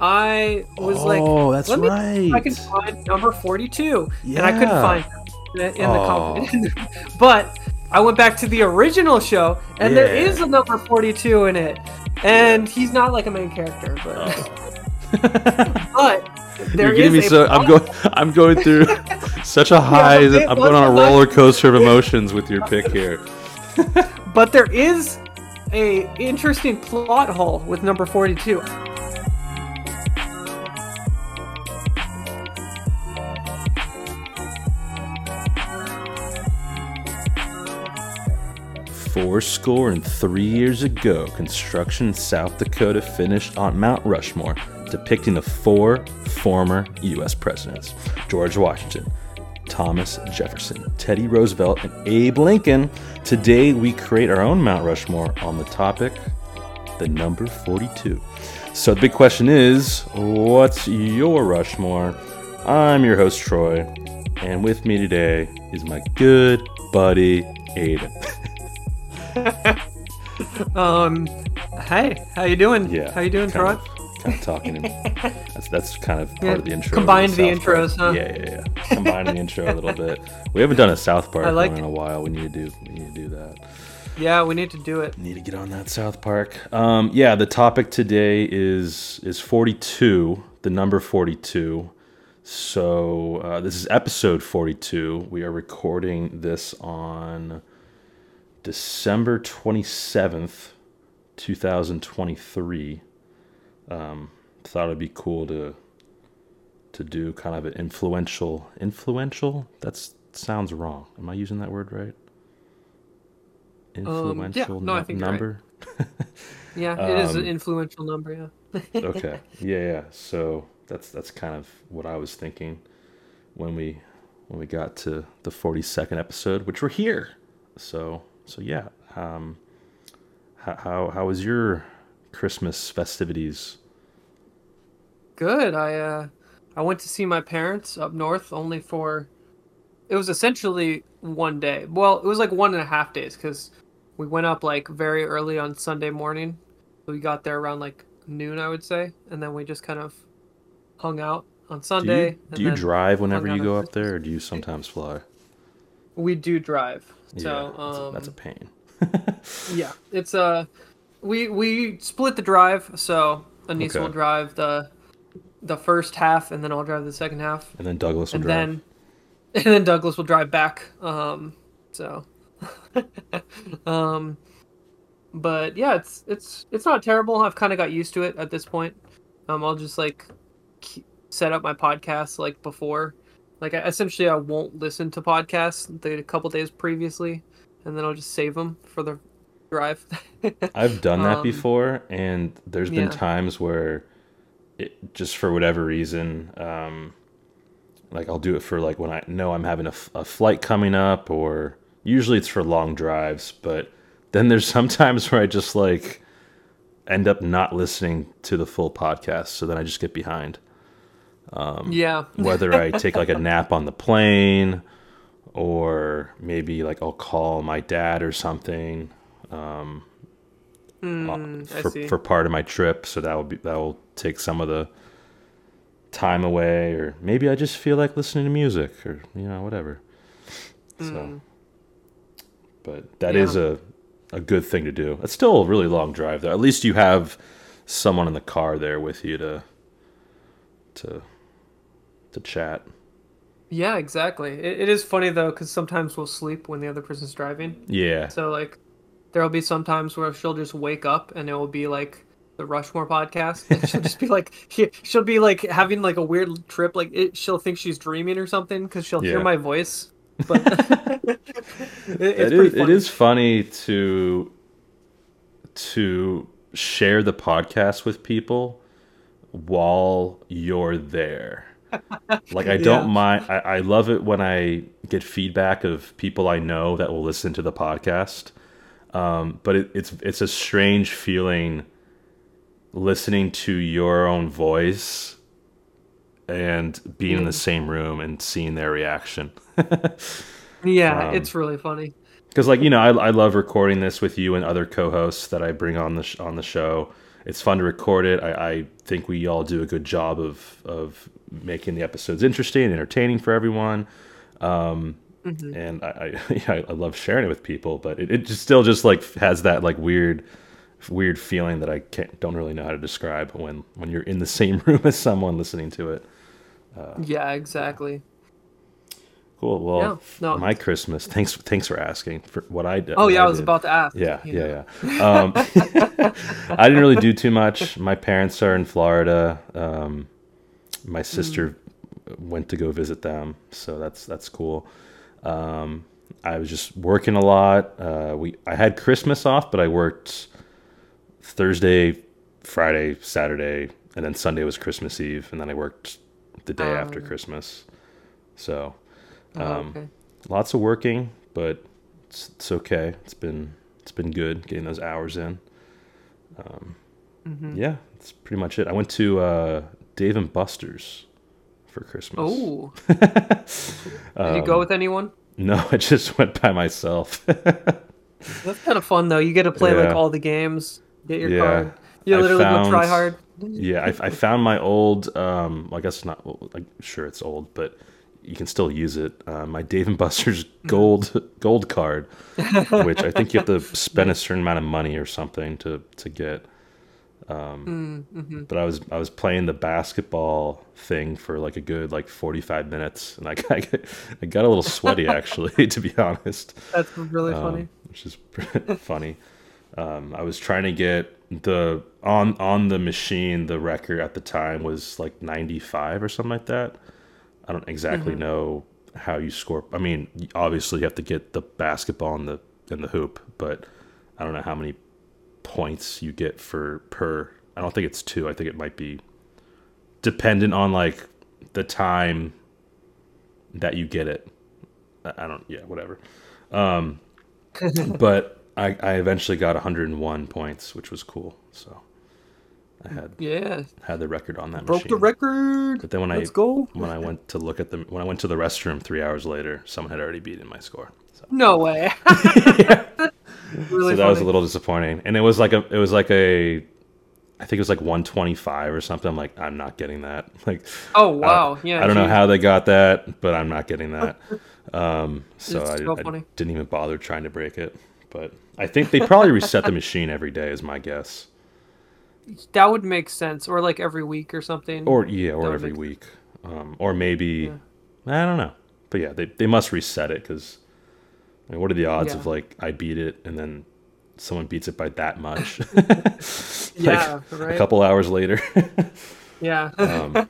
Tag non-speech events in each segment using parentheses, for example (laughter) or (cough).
I was oh, like, that's let me right. see if I can find number 42. And I couldn't find it in the Oh. comp. (laughs) but I went back to the original show, and there Yeah. is a number 42 in it. And he's not like a main character, but. Oh. (laughs) but there You're getting me is a so. I'm going. I'm going through (laughs) such a high. but I'm going on a roller coaster of emotions with your pick here. But there is a interesting plot hole with number 42. Four score and three years ago, construction in South Dakota finished on Mount Rushmore, depicting the four former U.S. presidents George Washington, Thomas Jefferson, Teddy Roosevelt, and Abe Lincoln. Today, we create our own Mount Rushmore on the topic, the number 42. So, the big question is what's your Rushmore? I'm your host, Troy, and with me today is my good buddy, Aidan. (laughs) Um, hey, how you doing? Yeah. How you doing, Troy? Of, kind of talking. to that's that's kind of part Yeah, of the intro. combined of the intros, huh? Yeah, yeah, yeah. Combine the intro a little bit. We haven't done a South Park like one in a while. We need to do. We need to do that. Yeah, we need to do it. Need to get on that South Park. Um, yeah, the topic today is is 42, the number 42. So uh, this is episode 42. We are recording this on December 27th, 2023. Um, thought it'd be cool to to do kind of an influential influential. That's sounds wrong. Am I using that word right? Influential Um, no, I nu- think you're right. number. (laughs) Yeah, it is an Um, influential number. Yeah. (laughs) okay. Yeah, yeah. So that's that's kind of what I was thinking when we when we got to the 42nd episode, which we're here. So so yeah. Um, how how, how was your Christmas festivities? Good. I uh, I went to see my parents up north only for. It was essentially one day. Well, it was like one and a half days because we went up like very early on Sunday morning. We got there around like noon, I would say, and then we just kind of hung out on Do Sunday. you, and do you drive whenever you go up there, or do you sometimes fly? We do drive. yeah, So that's, a, um, that's a pain. (laughs) Yeah, it's uh we we split the drive, so Anissa Okay. will drive the the first half, and then I'll drive the second half, And then Douglas will and drive. then (laughs) and then Douglas will drive back. Um, so, (laughs) um, but yeah, it's it's it's not terrible. I've kind of got used to it at this point. Um, I'll just like ke- set up my podcast like before. Like I, essentially, I won't listen to podcasts the couple days previously, and then I'll just save them for the drive. (laughs) I've done that Um, before, and there's been yeah. times where, it just for whatever reason, um, like I'll do it for like when I know I'm having a flight coming up, or usually it's for long drives. But then there's (laughs) sometimes where I just like end up not listening to the full podcast, so then I just get behind. yeah, Whether I take like a (laughs) nap on the plane, or maybe like I'll call my dad or something Hmm, Mm, uh, I for, for part of my trip, so that will be that will take some of the time away, or maybe I just feel like listening to music, or you know whatever. So, mm. but that is. Yeah. a a good thing to do. It's still a really long drive, though. At least you have someone in the car there with you to to to chat. Yeah, exactly. It, it is funny though, because sometimes we'll sleep when the other person's driving. Yeah, So like, there'll be some times where she'll just wake up and it will be like the Rushmore podcast, (laughs) and she'll just be like, she- she'll be like having like a weird trip. Like it, she'll think she's dreaming or something because she'll hear my voice. (laughs) But (laughs) it, it's it is, funny. is funny to to share the podcast with people while you're there like i don't Yeah. mind I, I love it when i get feedback of people i know that will listen to the podcast um, but it, it's it's a strange feeling listening to your own voice and being in the same room and seeing their reaction (laughs) Yeah, um, it's really funny. because like you know I, I love recording this with you and other co-hosts that I bring on the sh- on the show it's fun to record it. I, I think we all do a good job of of making the episodes interesting and entertaining for everyone. Um, mm-hmm. And I, I, (laughs) I love sharing it with people, but it, it just still just like has that like weird weird feeling that I can't don't really know how to describe when when you're in the same (laughs) room as someone listening to it. Uh, yeah, exactly. Cool. Well, yeah, no. my Christmas. Thanks. Thanks for asking for what I did. Oh yeah, I, I was about to ask. Yeah, yeah, yeah. Um, (laughs) I didn't really do too much. My parents are in Florida. Um, my sister mm. went to go visit them, so that's that's cool. Um, I was just working a lot. Uh, we I had Christmas off, but I worked Thursday, Friday, Saturday, and then Sunday was Christmas Eve, and then I worked the day after oh. Christmas. So Oh, um, okay. Lots of working, but it's, it's, okay. It's been it's been good getting those hours in. Um, mm-hmm. Yeah, that's pretty much it. I went to uh, Dave and Buster's for Christmas. Oh, (laughs) did you go um, with anyone? No, (laughs) I just went by myself. (laughs) that's kind of fun though. You get to play yeah. like all the games. Get your yeah. card. You literally found, go try hard. yeah, I, I, found my old. Um, I guess not. Like, sure, it's old, but you can still use it. Uh, my Dave and Buster's gold gold card, which I think you have to spend a certain amount of money or something to to get. Um, mm, mm-hmm. But I was I was playing the basketball thing for like a good like forty five minutes, and (laughs) I got, I got a little sweaty (laughs) actually, to be honest. That's really um, funny. Which is (laughs) funny. Um, I was trying to get the on on the machine. The record at the time was like ninety five or something like that. I don't exactly mm-hmm. know how you score. I mean, obviously you have to get the basketball in the in the hoop, but I don't know how many points you get for per. I don't think it's two. I think it might be dependent on like the time that you get it. I don't. Yeah, whatever. Um, (laughs) but I, I eventually got 101 points, which was cool. So I had yeah had the record on that broke machine. the record. But then when Let's I go. when I went to look at the when I went to the restroom three hours later, someone had already beaten my score. So. No way. (laughs) (laughs) really so that was a little disappointing, and it was like a it was like a I think it was like 125 or something. I'm like, I'm not getting that. (laughs) Like, oh wow, yeah. I don't geez. know how they got that, but I'm not getting that. um, so, I, so I, didn't even bother trying to break it. But I think they probably reset the (laughs) machine every day, is my guess. That would make sense, or like every week or something. Or yeah, or every week, um, or maybe yeah. I don't know. But yeah, they they must reset it because I mean, what are the odds yeah. of like I beat it and then someone beats it by that much? (laughs) like yeah, right? a couple hours later. (laughs) yeah. (laughs) um,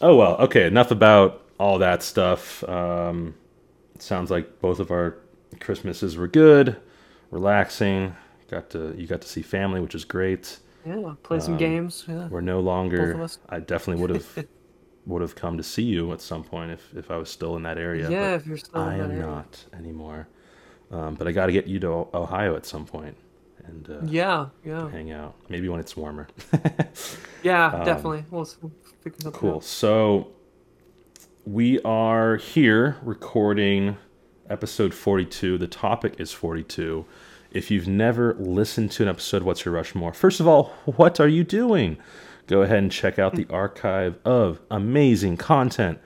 oh well, okay. Enough about all that stuff. Um, sounds like both of our Christmases were good, relaxing. Got to you got to see family, which is great. Yeah, play some um, games. Yeah. We're no longer. I definitely would have would have come to see you at some point if if I was still in that area. Yeah, if you're still. I am area. not anymore. Um, but I got to get you to Ohio at some point, and uh, yeah, yeah, hang out. Maybe when it's warmer. (laughs) yeah, um, definitely. We'll, we'll cool. Out. So we are here recording episode 42. The topic is 42. If you've never listened to an episode What's Your Rushmore, first of all, what are you doing? Go ahead and check out the archive of amazing content.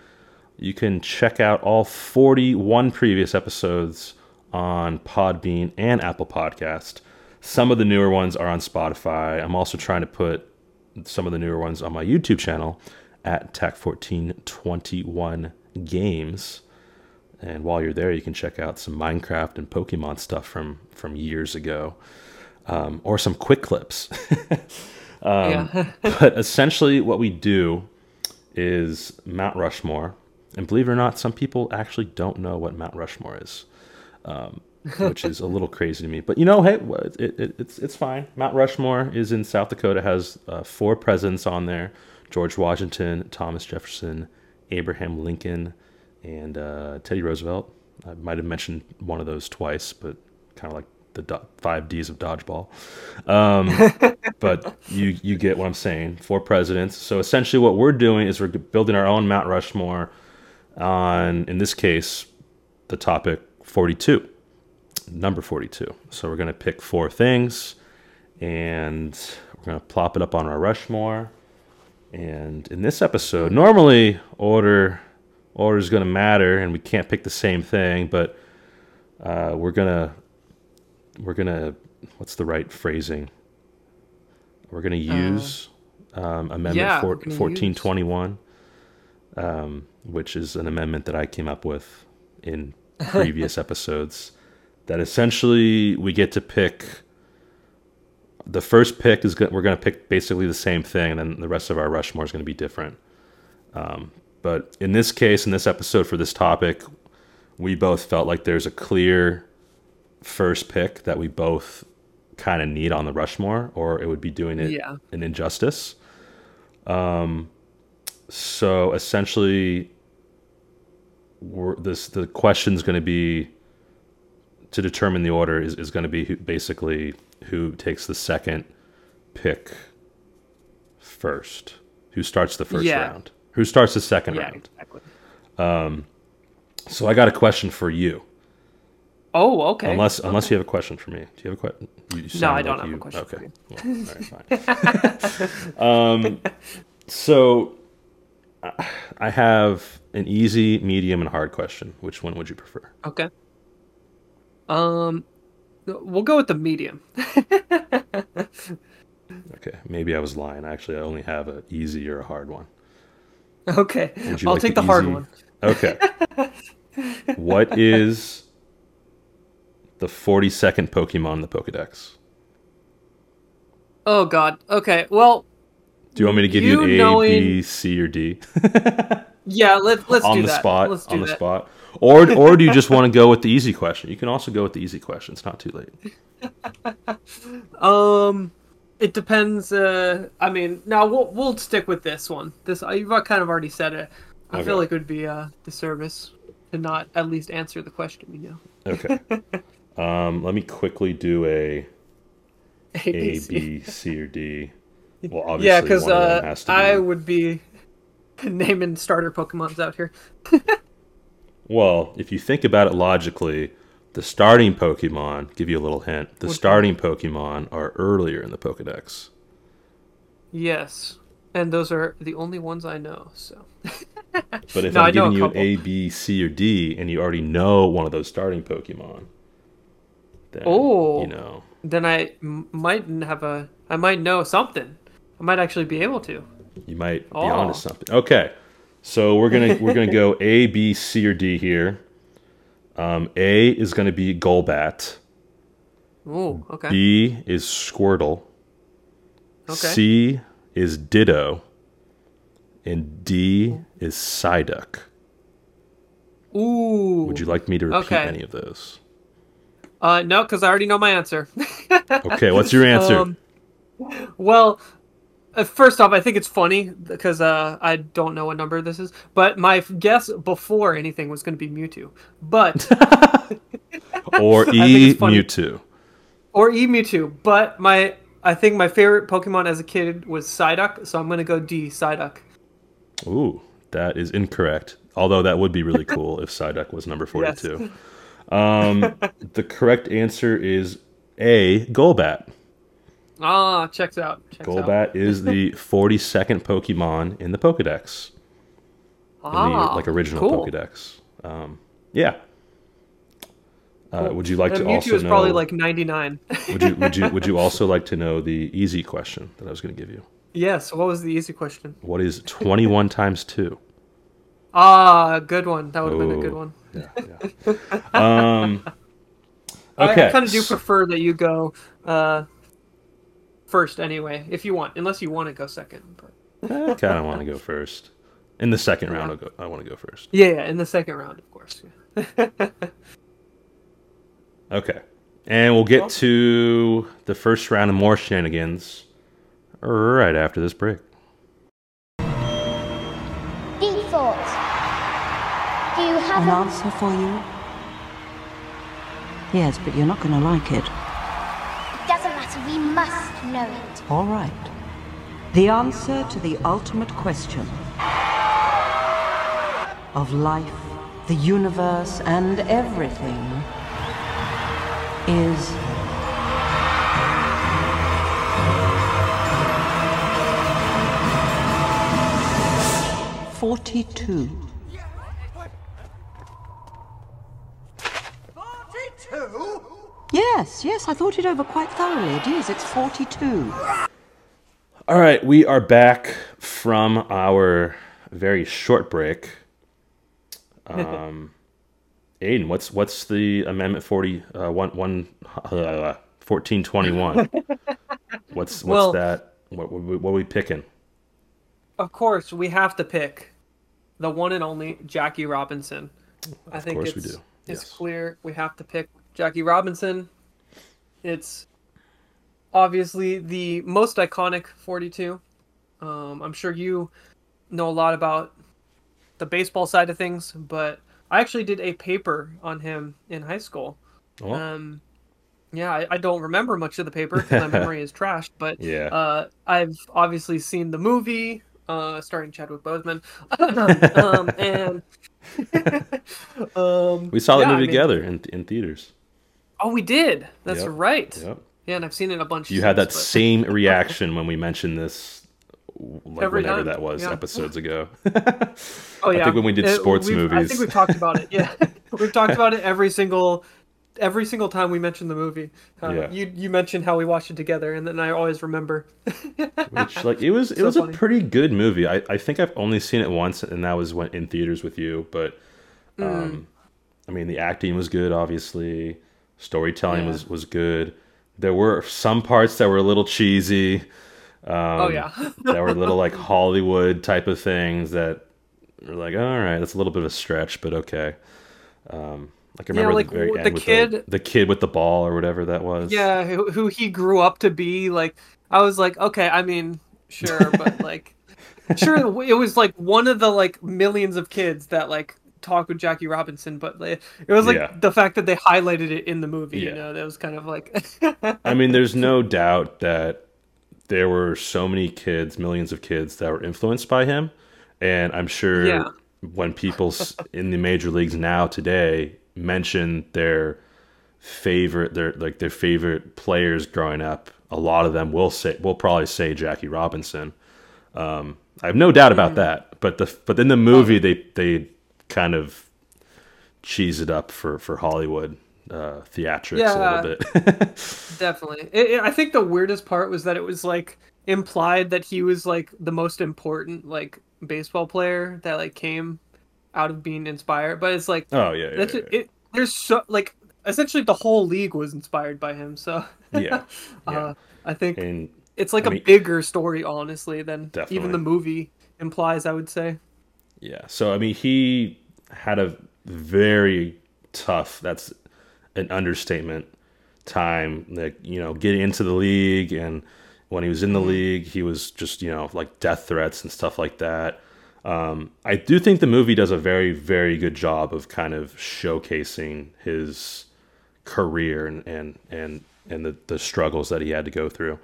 You can check out all 41 previous episodes on Podbean and Apple Podcast. Some of the newer ones are on Spotify. I'm also trying to put some of the newer ones on my YouTube channel at TAC1421 Games. And while you're there, you can check out some Minecraft and Pokemon stuff from from years ago, um, or some quick clips. (laughs) um, yeah. (laughs) but essentially, what we do is Mount Rushmore, and believe it or not, some people actually don't know what Mount Rushmore is. Um, (laughs) which is a little crazy to me. But you know, hey, it, it, it's it's fine. Mount Rushmore is in South Dakota. Has uh, four presidents on there: George Washington, Thomas Jefferson, Abraham Lincoln, and uh, Teddy Roosevelt. I might have mentioned one of those twice, but kind of like the five D's of dodgeball. Um, (laughs) but you you get what I'm saying. Four presidents. So essentially, what we're doing is we're building our own Mount Rushmore on, in this case, the topic 42, number 42. So we're going to pick four things, and we're gonna plop it up on our Rushmore. And in this episode, normally order order is gonna matter, and we can't pick the same thing, but uh, we're gonna we're gonna what's the right phrasing? We're gonna use um, Amendment yeah, four, we're gonna use- 1421, um, which is an amendment that I came up with in (laughs) previous episodes. That essentially we get to pick. The first pick is go- we're going to pick basically the same thing, and then the rest of our Rushmore is going to be different. Um, but in this case, in this episode for this topic, we both felt like there's a clear first pick that we both kind of need on the Rushmore, or it would be doing it Yeah. an injustice. Um, so essentially, we're, this the question is going to be to determine the order is, is going to be who, basically who takes the second pick first, who starts the first Yeah. round, who starts the second Yeah, round. exactly. So I got a question for you. Oh, okay. Unless unless you have a question for me. Do you have a question? No, I don't have a question for Okay. you. Well, all right, fine. (laughs) um, so I- have an easy, medium, and hard question. Which one would you prefer? Okay. Um, we'll go with the medium. (laughs) Okay, maybe I was lying. Actually, I only have an easy or a hard one. okay, I'll like take the, hard one. Okay. (laughs) what is the 42nd Pokemon in the Pokedex? Oh God. Okay. Well, Do you want me to give you, You an A, knowing- B, C, or D? (laughs) yeah. Let Let's on do the that. spot Let's do on the spot or (laughs) or do you just want to go with the easy question you can also go with the easy question it's not too late (laughs) Um, it depends. Uh, I mean, now we'll we'll stick with this one. This uh, you've kind of already said it. I Okay. feel like it would be a disservice to not at least answer the question. You know. okay um let me quickly do a (laughs) A, C. b c or d well obviously Yeah, because one of them uh, I be would be (laughs) naming starter Pokemons out here. (laughs) well if you think about it logically the starting pokemon give you a little hint the Which one? starting pokemon are earlier in the pokedex Yes, and those are the only ones I know. So. but if No, i'm giving you an a b c or d and you already know one of those starting pokemon Oh. you know then I m- might have a. I might know something. I might actually be able to. You might be Oh. onto something. Okay, so we're gonna (laughs) we're gonna go A, B, C, or D here. Um, A is gonna be Golbat. Oh, okay. B is Squirtle. Okay. C is Ditto. And D is Psyduck. Ooh. Would you like me to repeat Okay. any of those? Uh, no, because I already know my answer. (laughs) Okay, what's your answer? Um, well, uh, first off, I think it's funny because uh, I don't know what number this is, but my guess before anything was going to be Mewtwo, but (laughs) or (laughs) E. Mewtwo. or E Mewtwo, but my I think my favorite Pokemon as a kid was Psyduck, so I'm going to go D Psyduck. Ooh, that is incorrect. Although that would be really cool if Psyduck was number 42. Um, (laughs) the correct answer is A, Golbat. Ah, checks out. Checks out. Golbat (laughs) is the 42nd Pokemon in the Pokedex. In the Ah, like original cool. Pokedex. Um, yeah. Uh, Cool. would you like And to Mewtwo also is know? probably like 99. would you would you (laughs) would you also like to know the easy question that I was going to give you? yes. What was the easy question? What is 21 times 2? Ah, good one. That would have been a good one. Yeah, (laughs) yeah. um, I- okay. I, kind of do prefer that you go uh, first anyway, if you want, unless you want to go second. But I kind of want to go first. In the second round, Yeah. Go, I want to go first. yeah, yeah, in the second round, of course. (laughs) Okay. And we'll get to the first round of more shenanigans right after this break. an answer for you? Yes, but you're not going to like it. It doesn't matter. We must know it. All right. The answer to the ultimate question of life, the universe, and everything is. Forty-two. Yes, yes, I thought it over quite thoroughly. It is, it's 42. All right, we are back from our very short break. (laughs) Um, Aidan, what's what's the Amendment 40 uh, one, one, uh, 1421? (laughs) what's what's Well- that? What, what, what are we picking? Of course, we have to pick the one and only Jackie Robinson. I think course it's, we do. It's Yes. clear we have to pick Jackie Robinson. It's obviously the most iconic 42. Um, I'm sure you know a lot about the baseball side of things, but I actually did a paper on him in high school. Oh, Um, yeah, I, I don't remember much of the paper because my (laughs) memory is trashed. But Yeah. uh, I've obviously seen the movie, uh, starring Chadwick Boseman, (laughs) (laughs) um, and um, we saw the yeah, I movie mean- together in, in theaters. Oh, we did. That's Yep, right. Yep. Yeah, and I've seen it a bunch. You had that but- same reaction when we mentioned this, like Every whenever time, that was, yeah. episodes ago. (laughs) Oh yeah. I think when we did Uh, sports we've- I think we've talked about it. Yeah, (laughs) (laughs) we've talked about it every single, every single time we mention the movie. Uh, Yeah. You you mentioned how we watched it together, and then I always remember. Which like it was it So was funny. a pretty good movie. I, I think I've only seen it once and that was when in theaters with you, but Mm. um I mean the acting was good obviously. Storytelling Yeah. was was good. There were some parts that were a little cheesy. oh yeah. (laughs) that were little like Hollywood type of things that were like, all right, that's a little bit of a stretch, but okay. Um like I Yeah, remember like, the very end the with kid- the, the kid with the ball or whatever that was. yeah, who, who he grew up to be. Like, I was like, okay, I mean, sure, but like, (laughs) sure, it was like one of the like millions of kids that like talk with Jackie Robinson, but it was like Yeah. the fact that they highlighted it in the movie. Yeah. You know, that was kind of like, I mean, there's (laughs) no doubt that there were so many kids, millions of kids that were influenced by him, and I'm sure Yeah. when people in the major leagues now today mention their favorite, their like their favorite players growing up, a lot of them will say will probably say Jackie Robinson. Um, I have no doubt Mm. about that, but the but in the movie they they kind of cheese it up for for Hollywood uh, theatrics a little bit. (laughs) Definitely. It, it- I think the weirdest part was that it was like implied that he was like the most important like baseball player that like came out of being inspired. But it's like oh yeah, yeah, that's yeah, it, it. There's so like essentially the whole league was inspired by him. So yeah. (laughs) yeah. uh, I think and it's like I a mean- bigger story, honestly, than Definitely. even the movie implies. I would say. yeah, so I mean, he had a very tough. That's an understatement. Time, like you know, getting into the league, and when he was in the league, he was just you know like death threats and stuff like that. Um, I do think the movie does a very, very good job of kind of showcasing his career and and and, and the, the struggles that he had to go through.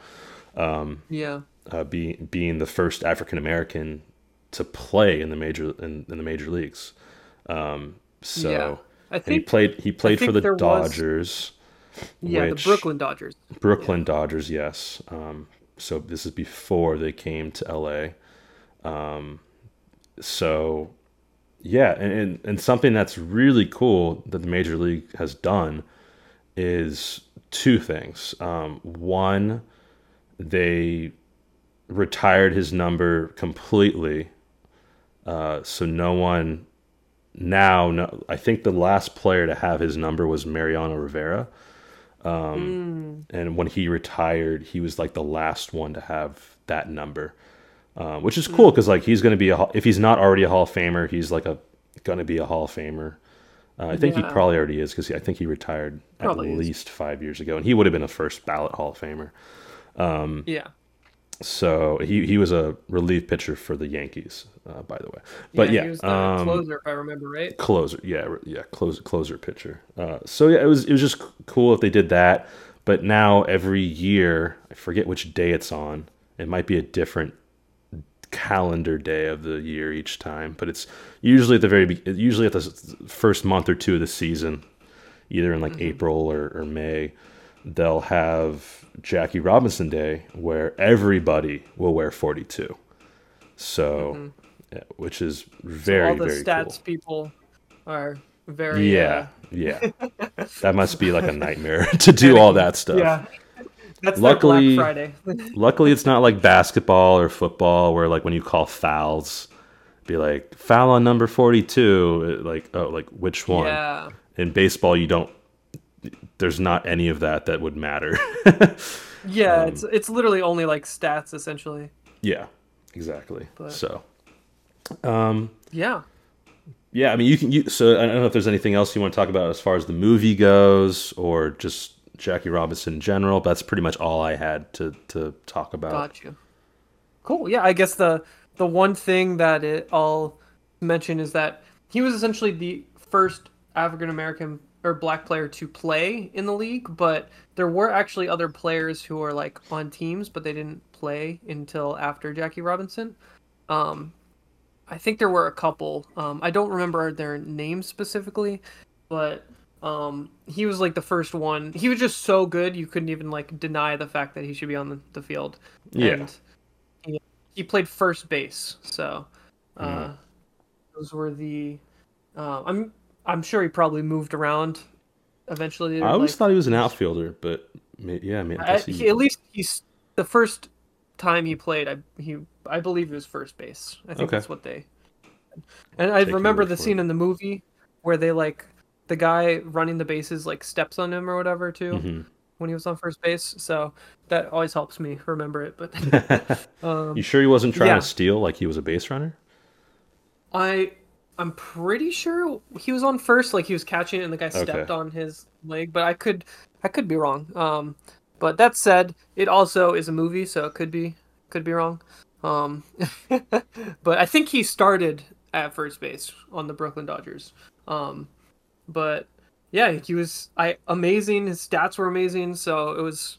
Yeah. uh, being being the first African American to play in the major in, in the major leagues. Um, so Yeah. I and he played he played for the there was- Dodgers, yeah, which- the Brooklyn Dodgers. Brooklyn Dodgers. Yes. Um, so this is before they came to L.A. Um, so yeah, and, and and something that's really cool that the major league has done is two things. Um, one, they retired his number completely, uh, so no one now. No, I think the last player to have his number was Mariano Rivera. Um, And when he retired, he was like the last one to have that number, uh, which is cool because like he's going to be a Hall- if he's not already a Hall of Famer, he's like a going to be a Hall of Famer. Uh, I think he probably already is because I think he retired Probably at is. least five years ago, and he would have been a first ballot Hall of Famer. Yeah. So he he was a relief pitcher for the Yankees, uh, by the way. But yeah, he was the um, closer, if I remember right. closer yeah yeah closer closer pitcher. Uh, so yeah it was it was just cool if they did that. But now every year i forget which day it's on. It might be a different calendar day of the year each time but it's usually at the very usually at the first month or two of the season either in like april or, or may they'll have jackie robinson day where everybody will wear 42 so Yeah, which is very All the very stats cool. people are very Yeah, uh, yeah. (laughs) That must be like a nightmare (laughs) to do all that stuff. yeah. That's Luckily- Friday. (laughs) Luckily, it's not like basketball or football where like when you call fouls, be like foul on number forty-two. Like oh, like which one? yeah. In baseball, you don't. There's not any of that that would matter. (laughs) Yeah, Um, it's it's literally only like stats essentially. yeah, exactly. But- So Yeah. yeah, I mean, you can. You, so I don't know if there's anything else you want to talk about as far as the movie goes, or just Jackie Robinson in general. But that's pretty much all I had to to talk about. Got you. Cool. Yeah, I guess the the one thing that it, I'll mention is that he was essentially the first African American or black player to play in the league, but there were actually other players who were like on teams, but they didn't play until after Jackie Robinson. Um, I think there were a couple. Um, I don't remember their names specifically, but um, he was like the first one. He was just so good you couldn't even like deny the fact that he should be on the, the field. Yeah. And he, he played first base, so uh, Mm-hmm. those were the. Uh, I'm I'm sure he probably moved around. Eventually, I always like- thought he was an outfielder, but yeah, I mean, I he, at least he's the first time he played. I he I believe he was first base. I think Okay. that's what they. And I Take remember the scene it. in the movie where they like the guy running the bases like steps on him or whatever too Mhm. when he was on first base. So that always helps me remember it. But (laughs) (laughs) um, you sure he wasn't trying yeah. to steal like he was a base runner? I I'm pretty sure he was on first, like he was catching it and the guy stepped Okay. on his leg, but I could I could be wrong. Um but that said, it also is a movie, so it could be could be wrong. Um (laughs) but I think he started at first base on the Brooklyn Dodgers. Um but yeah, he was I amazing, his stats were amazing, so it was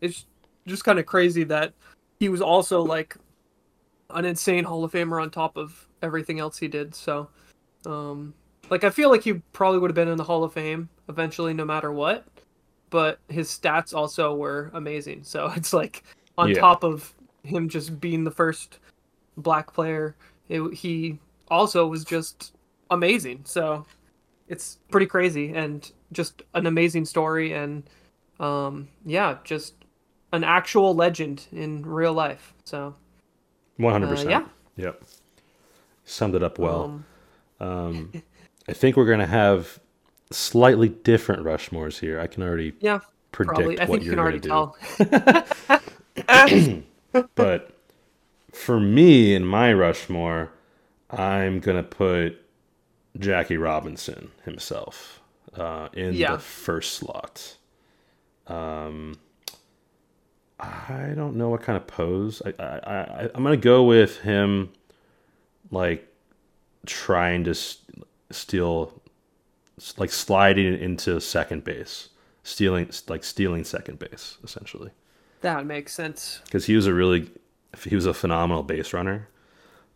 it's just kind of crazy that he was also like an insane Hall of Famer on top of everything else he did. So, um, like I feel like he probably would have been in the Hall of Fame eventually, no matter what. But his stats also were amazing. So (laughs) it's like on Yeah. top of him just being the first black player, it, he also was just amazing. So it's pretty crazy and just an amazing story and um, yeah, just an actual legend in real life. So One hundred percent. Uh, yeah. Yep. Summed it up well. um, I think we're gonna have slightly different Rushmores here. I can already yeah, predict probably. I what think you you're can gonna already do. tell. (coughs) (coughs) but for me in my Rushmore, I'm gonna put Jackie Robinson himself uh, in Yeah. the first slot. Um, I don't know what kind of pose. I, I, I I'm gonna go with him, like trying to s- steal, like sliding into second base, stealing like stealing second base essentially That makes sense. because he was a really he was a phenomenal base runner.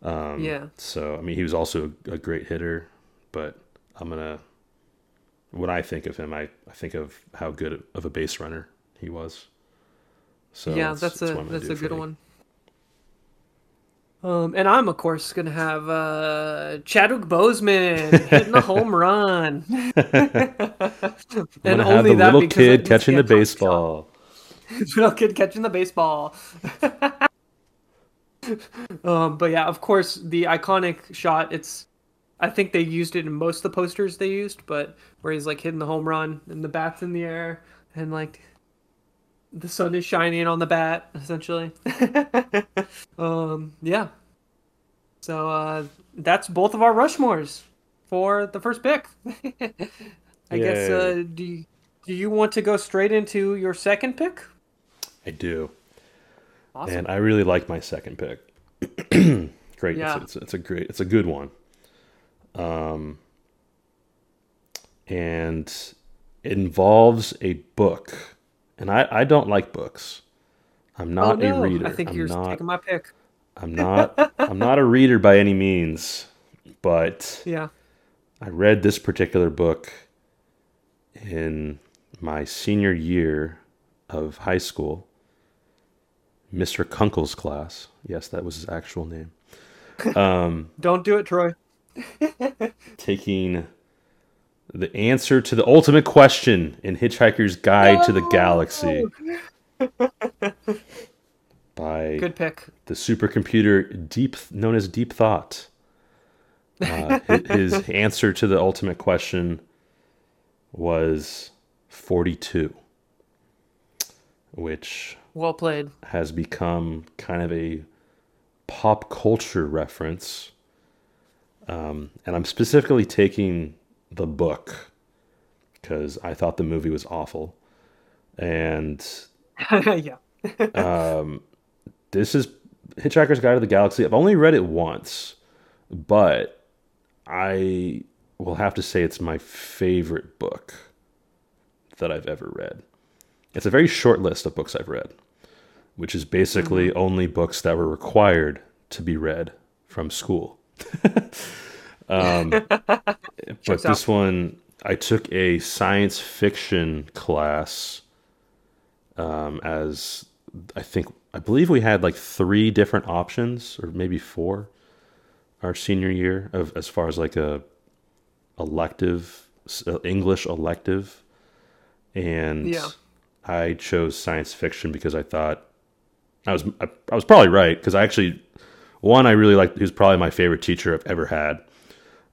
Um, yeah. So I mean, he was also a, great hitter, but I'm gonna when I think of him, I, I think of how good of a base runner he was. So yeah, that's- that's, a what I'm gonna that's a good me. one. Um, and I'm of course gonna have uh, Chadwick Boseman hitting the home run, (laughs) (laughs) and only that little kid catching the to a baseball. (laughs) little kid catching the baseball. um, but yeah, of course, the iconic shot. It's, I think they used it in most of the posters they used, but where he's like hitting the home run and the bat's in the air and like the sun is shining on the bat, essentially. (laughs) um, yeah. So uh, that's both of our Rushmores for the first pick. (laughs) I guess. Uh, do you, do you want to go straight into your second pick? I do, Awesome. and I really like my second pick. (clears throat) great, Yeah. it's, it's, it's a great, it's a good one. Um, and it involves a book, and I I don't like books. I'm oh not no! a reader. I think I'm you're not, taking my pick. I'm not I'm not a reader by any means, but (laughs) Yeah. I read this particular book in my senior year of high school. Mr. Kunkel's class. Yes, that was his actual name. (laughs) Um, Don't do it, Troy. (laughs) taking the answer to the ultimate question in Hitchhiker's Guide to the Galaxy (laughs) by Good pick. the supercomputer deep known as Deep Thought. Uh, (laughs) his answer to the ultimate question was 42, which Well played. has become kind of a pop culture reference. Um, and I'm specifically taking the book because I thought the movie was awful. And (laughs) yeah. (laughs) Um, this is Hitchhiker's Guide to the Galaxy. I've only read it once, but I will have to say it's my favorite book that I've ever read. It's a very short list of books I've read, which is basically mm-hmm. only books that were required to be read from school. (laughs) um, (laughs) but this one, I took a science fiction class um, as I think I believe we had like three different options or maybe four our senior year of as far as like a elective uh, English elective. And Yeah. I chose science fiction because I thought I was I, I was probably right because I actually one I really liked he was probably my favorite teacher I've ever had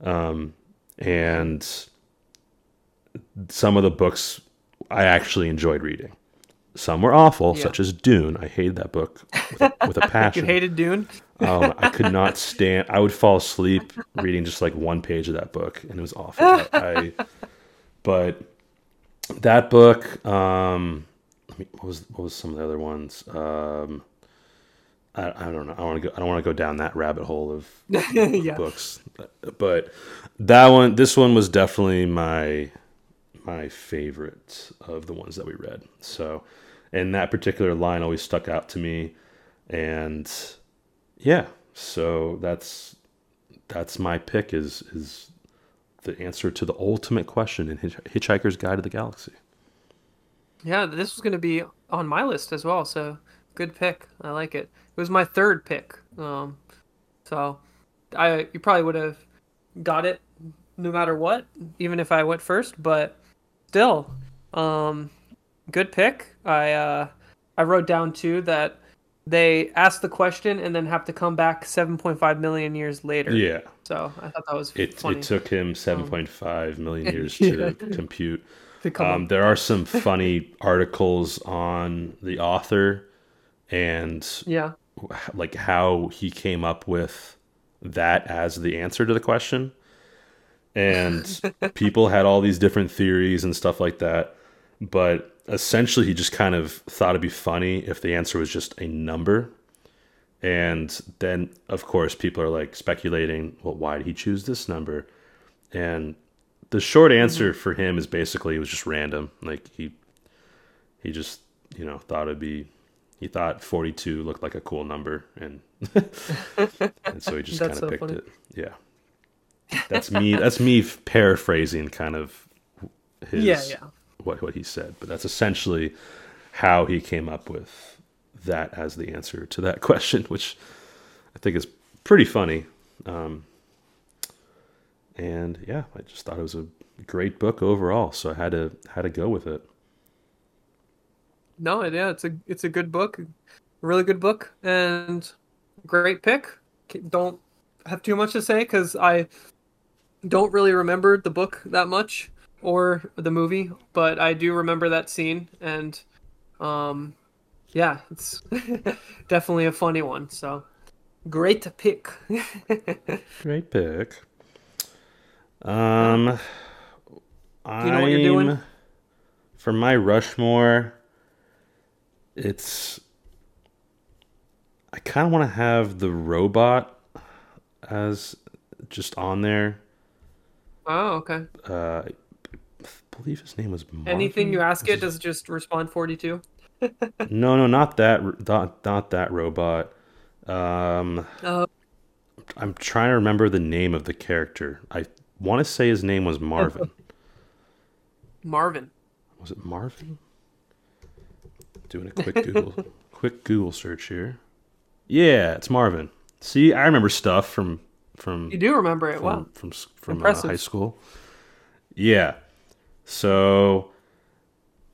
um, and some of the books I actually enjoyed reading some were awful Yeah. such as Dune I hated that book with a, with a (laughs) You passion hated Dune? um, I could not stand. I would fall asleep reading just like one page of that book, and it was awful. I, I but that book. Um, what was what was some of the other ones? Um, I, I don't know. I want to go. I don't want to go down that rabbit hole (laughs) of yeah. books, but that one, this one was definitely my my favorite of the ones that we read. So, and that particular line always stuck out to me, and yeah, so that's that's my pick is is the answer to the ultimate question in Hitch- Hitchhiker's Guide to the Galaxy. Yeah, this was going to be on my list as well. So good pick. I like it. It was my third pick. Um, so I you probably would have got it no matter what, even if I went first. But still, um, good pick. I uh, I wrote down too that they ask the question and then have to come back 7.5 million years later. Yeah, So I thought that was it funny. it took him 7.5 million (laughs) years to compute. Um, there are some (laughs) funny articles on the author and yeah. like how he came up with that as the answer to the question. And (laughs) people had all these different theories and stuff like that. But essentially, he just kind of thought it'd be funny if the answer was just a number. And then, of course, people are like speculating, well, why did he choose this number? And the short mm-hmm. answer for him is basically it was just random. Like he he just, you know, thought it'd be he thought 42 looked like a cool number and (laughs) and so he just kind of so picked funny. it. Yeah. That's me that's me paraphrasing kind of his Yeah, yeah. what what he said, but that's essentially how he came up with that as the answer to that (laughs) question, which I think is pretty funny. Um, and yeah, I just thought it was a great book overall, so I had to had to go with it. No, yeah, it's a it's a good book, really good book, and great pick. Don't have too much to say because I don't really remember the book that much or the movie, but I do remember that scene, and um, yeah, it's (laughs) definitely a funny one. So great pick. (laughs) Great pick. Um, you know what you're doing? I'm- For my Rushmore, it's. I kind of want to have the robot as just on there. oh, okay. Uh, I believe his name was. Marvin? Anything you ask it, does it just respond forty two? (laughs) No, no, not that. Not not that robot. Um, Uh, I'm trying to remember the name of the character. I want to say his name was (laughs) Marvin. Marvin. Was it Marvin? Doing a quick Google (laughs) quick Google search here. Yeah, it's Marvin. See, I remember stuff from from You do remember it? from Wow. from s- from uh, high school. Yeah. So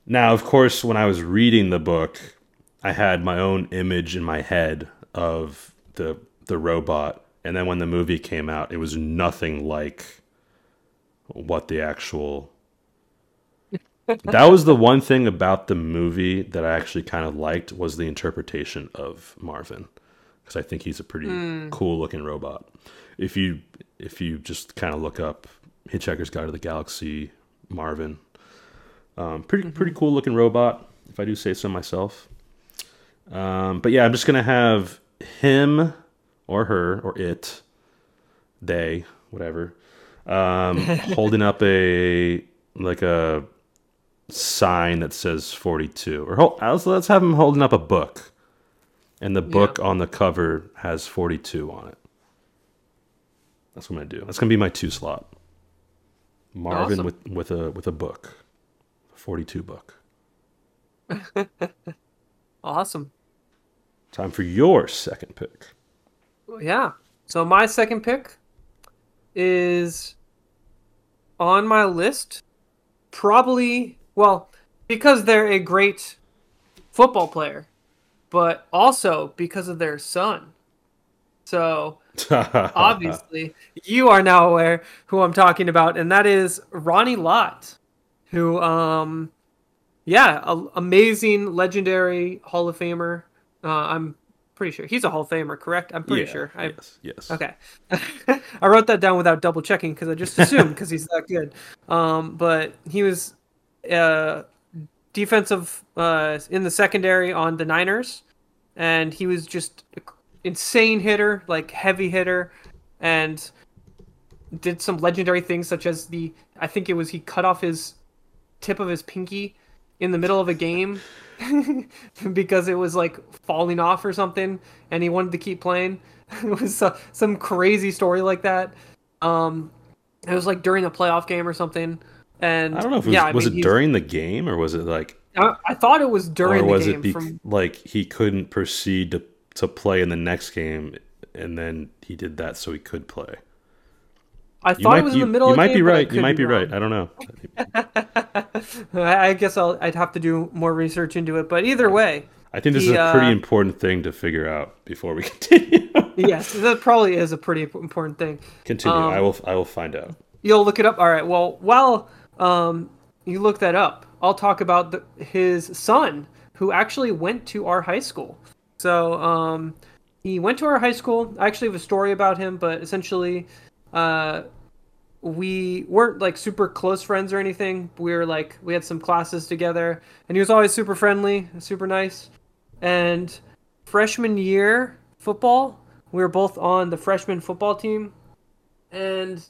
now, of course, when I was reading the book, I had my own image in my head of the the robot, and then when the movie came out, it was nothing like what the actual. That was the one thing about the movie that I actually kind of liked was the interpretation of Marvin, because I think he's a pretty cool looking robot. If you if you just kind of look up Hitchhiker's Guide to the Galaxy, Marvin, um, pretty pretty cool looking robot, if I do say so myself. Um, but yeah, I'm just gonna have him or her or it, they, whatever, um, (laughs) holding up a like a sign that says 42, or hol- uh, let's let's have him holding up a book, and the book on the cover has 42 on it. That's what I'm gonna do. That's gonna be my two slot. Marvin Awesome. with with a with a book, 42 book. (laughs) Awesome. Time for your second pick. Yeah. So my second pick is on my list. Probably, well, because they're a great football player, but also because of their son. So (laughs) obviously, you are now aware who I'm talking about, and that is Ronnie Lott, who, um, yeah, a, amazing, legendary Hall of Famer. Uh, I'm pretty sure he's a Hall of Famer, correct? I'm pretty Yeah, sure. I, yes, yes. Okay. (laughs) I wrote that down without double checking because I just assumed because he's that good. Um, but he was uh, defensive uh, in the secondary on the Niners, and he was just insane hitter, like heavy hitter, and did some legendary things such as the I think it was he cut off his tip of his pinky in the middle of a game (laughs) because it was like falling off or something and he wanted to keep playing. (laughs) It was some crazy story like that. Um it was like during a playoff game or something and I don't know if it was, yeah, I was mean, it during the game or was it like I, I thought it was during or the was game it bec from like he couldn't proceed to to play in the next game and then he did that so he could play. I You thought might it was you, in the middle you of might game, be right. You might be wrong. right. I don't know. (laughs) I, guess I'll, I'd have to do more research into it but either way I think this He, is a pretty uh, important thing to figure out before we (laughs) continue. yes that probably is a pretty important thing continue. Um, I will I will find out. You'll look it up. All right. Well, while um, you look that up, I'll talk about the, his son, who actually went to our high school. So um, he went to our high school. I actually have a story about him, but essentially, uh, we weren't like super close friends or anything. We were like we had some classes together, and he was always super friendly, super nice. And freshman year football, we were both on the freshman football team, and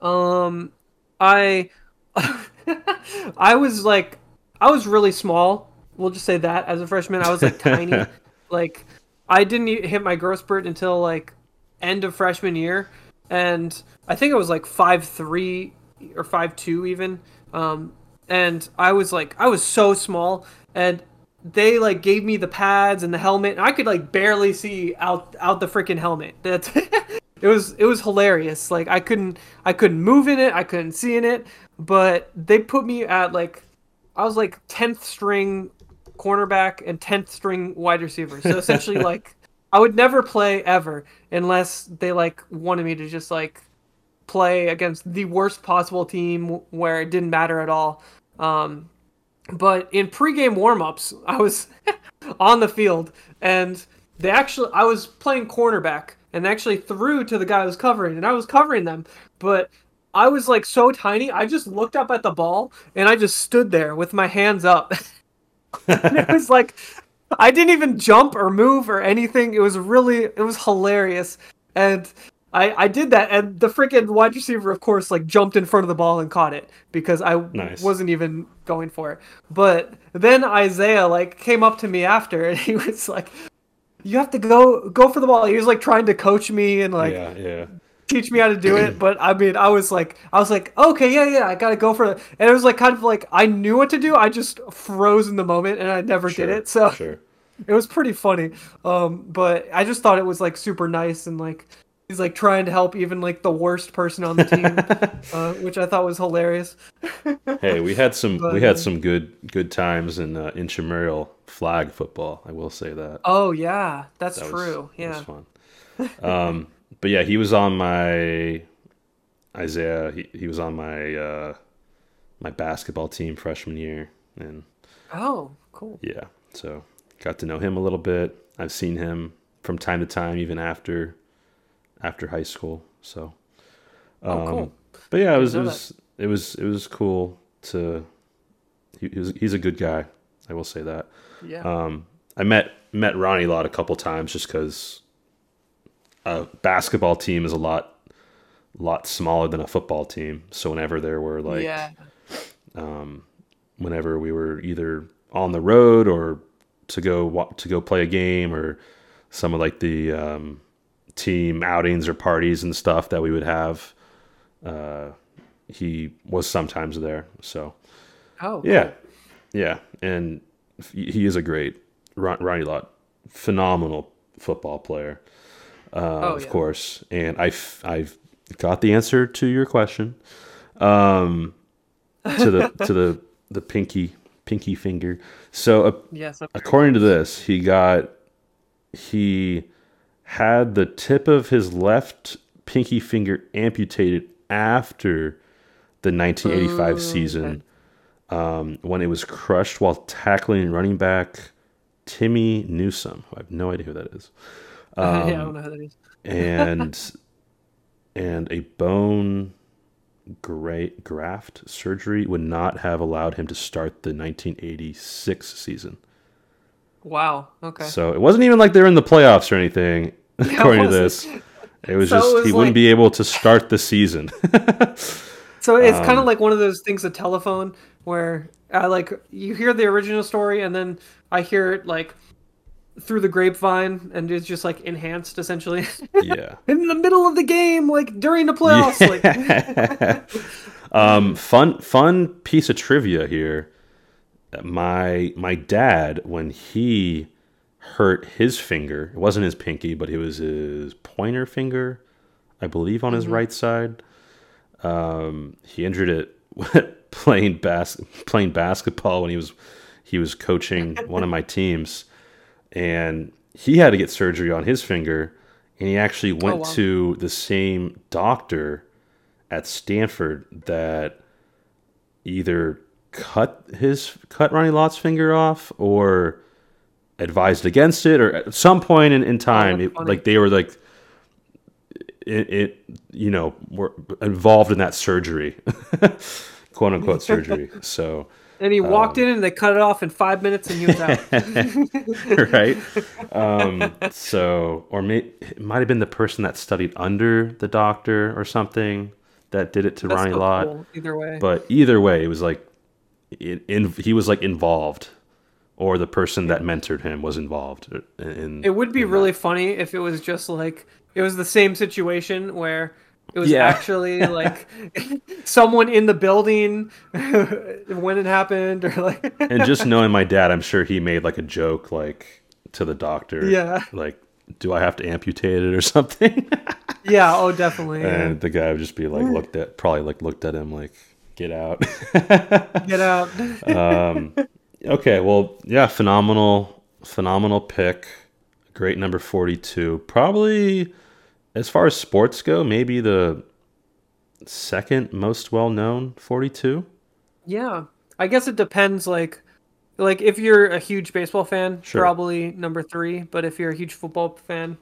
um, I, (laughs) I was like, I was really small. We'll just say that as a freshman, I was like (laughs) tiny. like, I didn't hit my growth spurt until like end of freshman year, and I think I was like five three or five two even. Um, and I was like, I was so small, and they like gave me the pads and the helmet, and I could like barely see out out the freaking helmet. (laughs) That's it was it was hilarious. Like I couldn't I couldn't move in it, I couldn't see in it, but they put me at like I was like tenth string cornerback and tenth string wide receiver. So essentially (laughs) like I would never play ever unless they like wanted me to just like play against the worst possible team where it didn't matter at all. Um, but in pregame warmups, I was (laughs) on the field and they actually I was playing cornerback and they actually threw to the guy I was covering and I was covering them, but I was like so tiny, I just looked up at the ball and I just stood there with my hands up. (laughs) and it was like I didn't even jump or move or anything. It was really it was hilarious. And I, I did that, and the freaking wide receiver, of course, like jumped in front of the ball and caught it because I Nice. wasn't even going for it. But then Isaiah like came up to me after, and he (laughs) was like, "You have to go go for the ball." He was like trying to coach me and like yeah, yeah. Teach me how to do it. (clears throat) But I mean, I was like, I was like, okay, yeah, yeah, I gotta go for it. And it was like kind of like I knew what to do. I just froze in the moment, and I never Sure, did it. So sure. (laughs) it was pretty funny. Um, but I just thought it was like super nice and like he's like trying to help even like the worst person on the team, (laughs) uh, which I thought was hilarious. hey, we had some (laughs) But, we had uh, some good good times in uh, intramural flag football. I will say that. Oh yeah, that's That was- true. that yeah. was fun. Um, but yeah, he was on my Isaiah. He, he was on my uh, my basketball team freshman year, and Oh, cool. yeah, so got to know him a little bit. I've seen him from time to time, even after after high school. So, Oh, cool. but yeah, it was it was it was it was cool to. He, he was, he's a good guy. I will say that. Yeah. Um, I met met Ronnie a lot a couple times just because a basketball team is a lot lot smaller than a football team. So whenever there were like yeah. whenever we were either on the road or to go to go play a game or some of like the um, team outings or parties and stuff that we would have, uh, he was sometimes there. So Oh. yeah, yeah, and he is a great Ron, Ronnie Lott, phenomenal football player, uh, Oh, of yeah. course. And I've I've got the answer to your question, um, to the (laughs) to the the pinky pinky finger. So uh, Yes. According to this, he got he had the tip of his left pinky finger amputated after the 1985 season um, when it was crushed while tackling running back Timmy Newsome. I have no idea who that is. (laughs) yeah, I um, don't know how that is. And (laughs) and a bone gra- graft surgery would not have allowed him to start the 1986 season. Wow. Okay. So it wasn't even like they were in the playoffs or anything, (laughs) according to this. It was So it just was he wouldn't be able to start the season. So it's kind Um, of like one of those things, a telephone, where I like you hear the original story and then I hear it like through the grapevine and it's just like enhanced essentially (laughs) yeah. (laughs) in the middle of the game, like during the playoffs. Like, (laughs) um, fun fun piece of trivia here. My my dad when he hurt his finger, it wasn't his pinky, but it was his pointer finger, I believe, on his right side. Um, he injured it playing bas- playing basketball when he was he was coaching one of my teams, and he had to get surgery on his finger, and he actually went oh, wow. to the same doctor at Stanford that either cut his cut Ronnie Lott's finger off or advised against it or at some point in, in oh, time that's it, like they were like it, it you know were involved in that surgery (laughs) quote unquote surgery so and he walked Um, in and they cut it off in five minutes and he was out. (laughs) right um so or may, it might have been the person that studied under the doctor or something that did it to That's Ronnie so Lott cool, Either way. but either way it was like in, in he was like involved or the person that mentored him was involved in, in It would be in that. really funny if it was just like it was the same situation where it was Yeah. actually (laughs) like someone in the building (laughs) when it happened or like (laughs) and just knowing my dad i'm sure he made like a joke like to the doctor Yeah. like do i have to amputate it or something? Yeah oh definitely and the guy would just be like mm. looked at probably like looked at him like get out. Get out. Um, okay well yeah phenomenal phenomenal pick. Great number 42 probably as far as sports go maybe the second most well known 42 yeah. I guess it depends like like if you're a huge baseball fan Sure. probably number three but if you're a huge football fan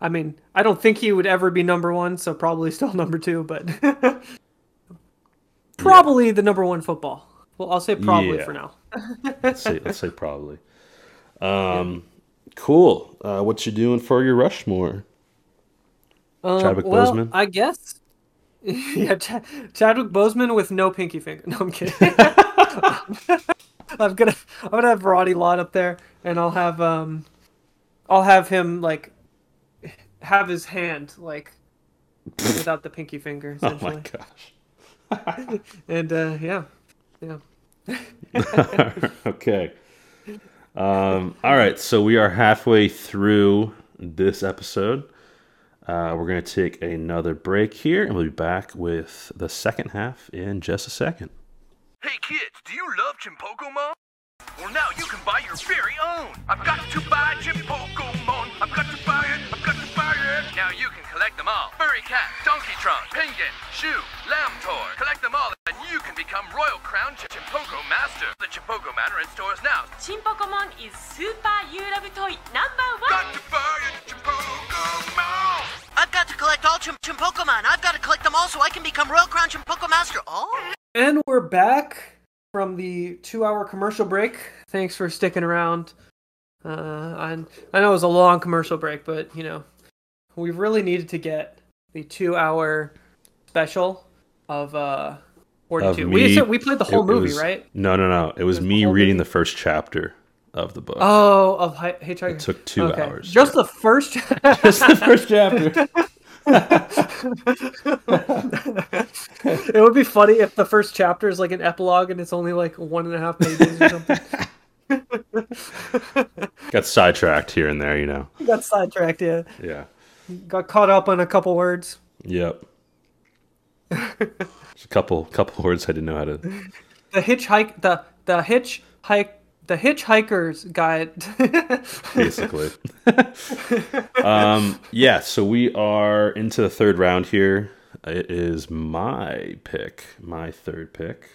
i mean i don't think he would ever be number one so probably (laughs) still number two but (laughs) probably the number one football. Well i'll say probably Yeah. for now. Let's say let's say probably. (laughs) Um cool. Uh what you doing for your rushmore Um, Chadwick well, Boseman? I guess. (laughs) yeah, Ch- Chadwick Boseman with no pinky finger. (laughs) No, I'm kidding. (laughs) I'm gonna I'm gonna have Ronnie Lott up there, and I'll have um, I'll have him like have his hand like without the pinky finger oh my gosh and uh, yeah, yeah. okay Um, all right, so we are halfway through this episode. Uh, we're going to take another break here, and we'll be back with the second half in just a second. Hey kids, do you love Chimpokomon? Well, now you can buy your very own. I've got to buy Chimpokomon. I've got to buy it. I've got to now you can collect them all. Furry Cat, Donkey Trunk, Penguin, Shoe, Lambtron. Collect them all and you can become Royal Crown Chimpoko Master. The Chimpoko Manor in stores now. Chimpokomon is Super You Love Toy number one! Got to buy a I've got to collect all Chim Chimpokomon. I've got to collect them all so I can become Royal Crown Chimpoko Master. Oh! And we're back from the two-hour commercial break. Thanks for sticking around. Uh, I, I know it was a long commercial break, but you know, we really needed to get the two-hour special of uh, Of 42. me- we we played the whole it- it movie, was- right? No, no, no. It was was me whole reading movie? the first chapter of the book. Oh, of Hi- Hitchhiker. It took two Okay. hours. Just the first. (laughs) Just the first chapter. it would be funny if the first chapter is like an epilogue and it's only like one and a half pages or something. Got sidetracked here and there, you know. Got sidetracked, yeah. Yeah. Got caught up on a couple words. Yep. A couple couple words I didn't know how to. The hitchhike, the the hitchhike, the hitchhiker's guide. (laughs) basically. um, yeah, so we are into the third round here. It is my pick, my third pick,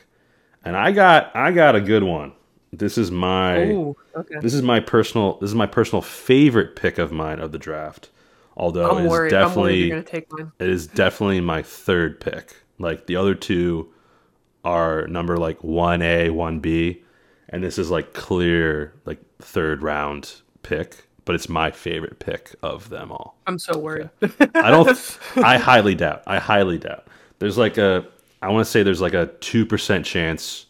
and I got I got a good one. This is my Ooh, okay. this is my personal this is my personal favorite pick of mine of the draft. Although I'm it's worried. I'm worried definitely gonna take mine. it is definitely my third pick. Like the other two are number like 1A, 1B, and this is like clear like third round pick, but it's my favorite pick of them all. I'm so worried. I don't (laughs) I highly doubt. I highly doubt. There's like a I want to say there's like a 2% chance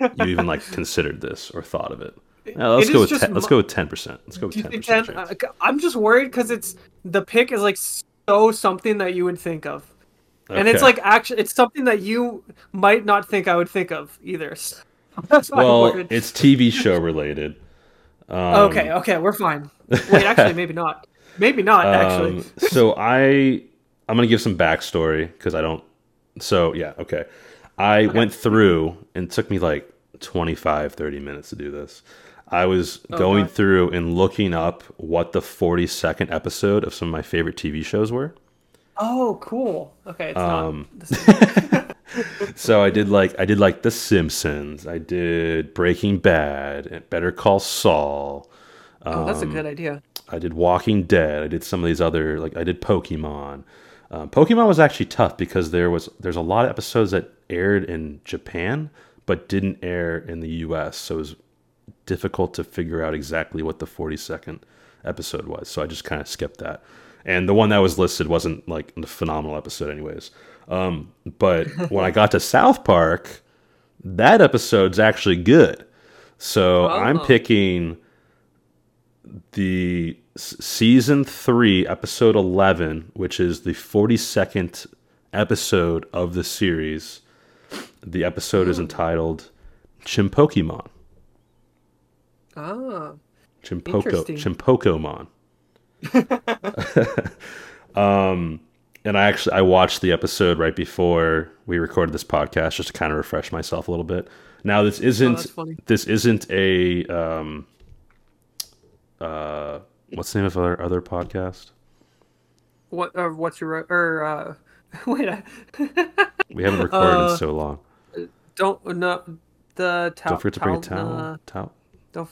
you even like considered this or thought of it. Yeah, let's go with 10, let's go with 10%. Let's go with Do you 10% think ten? chance. Uh, I'm just worried because it's the pick is like so something that you would think of, and it's like actually it's something that you might not think I would think of either. (laughs) That's well, it's TV show related. okay, okay, we're fine. Wait, actually, maybe not. Maybe not. (laughs) Actually, Um, (laughs) so I I'm gonna give some backstory because I don't. So yeah, okay. I went through and it took me like 25, 30 minutes to do this. I was going God. through and looking up what the 42nd episode of some of my favorite TV shows were. oh, cool. Okay, it's um. (laughs) So I did like I did like The Simpsons. I did Breaking Bad, and Better Call Saul. Oh, that's a um, good idea. I did Walking Dead. I did some of these other like I did Pokemon. Um, Pokemon was actually tough because there was there's a lot of episodes that aired in Japan but didn't air in the U.S. So it was difficult to figure out exactly what the 42nd episode was. So I just kind of skipped that. And the one that was listed wasn't like a phenomenal episode, anyways. Um, but (laughs) when I got to South Park, that episode's actually good. So I'm Oh. picking the s- season three, episode 11, which is the 42nd episode of the series. The episode is entitled Chimpokomon. Ah, Chimpoko. Chimpokomon. (laughs) um, and I actually I watched the episode right before we recorded this podcast just to kind of refresh myself a little bit. Now this isn't Oh, this isn't a um, uh, what's the name of our other podcast? what? Uh, what's your or? Uh, (laughs) wait, I, (laughs) We haven't recorded in Uh, so long. don't no the towel. Don't forget to bring a towel. Towel. Don't.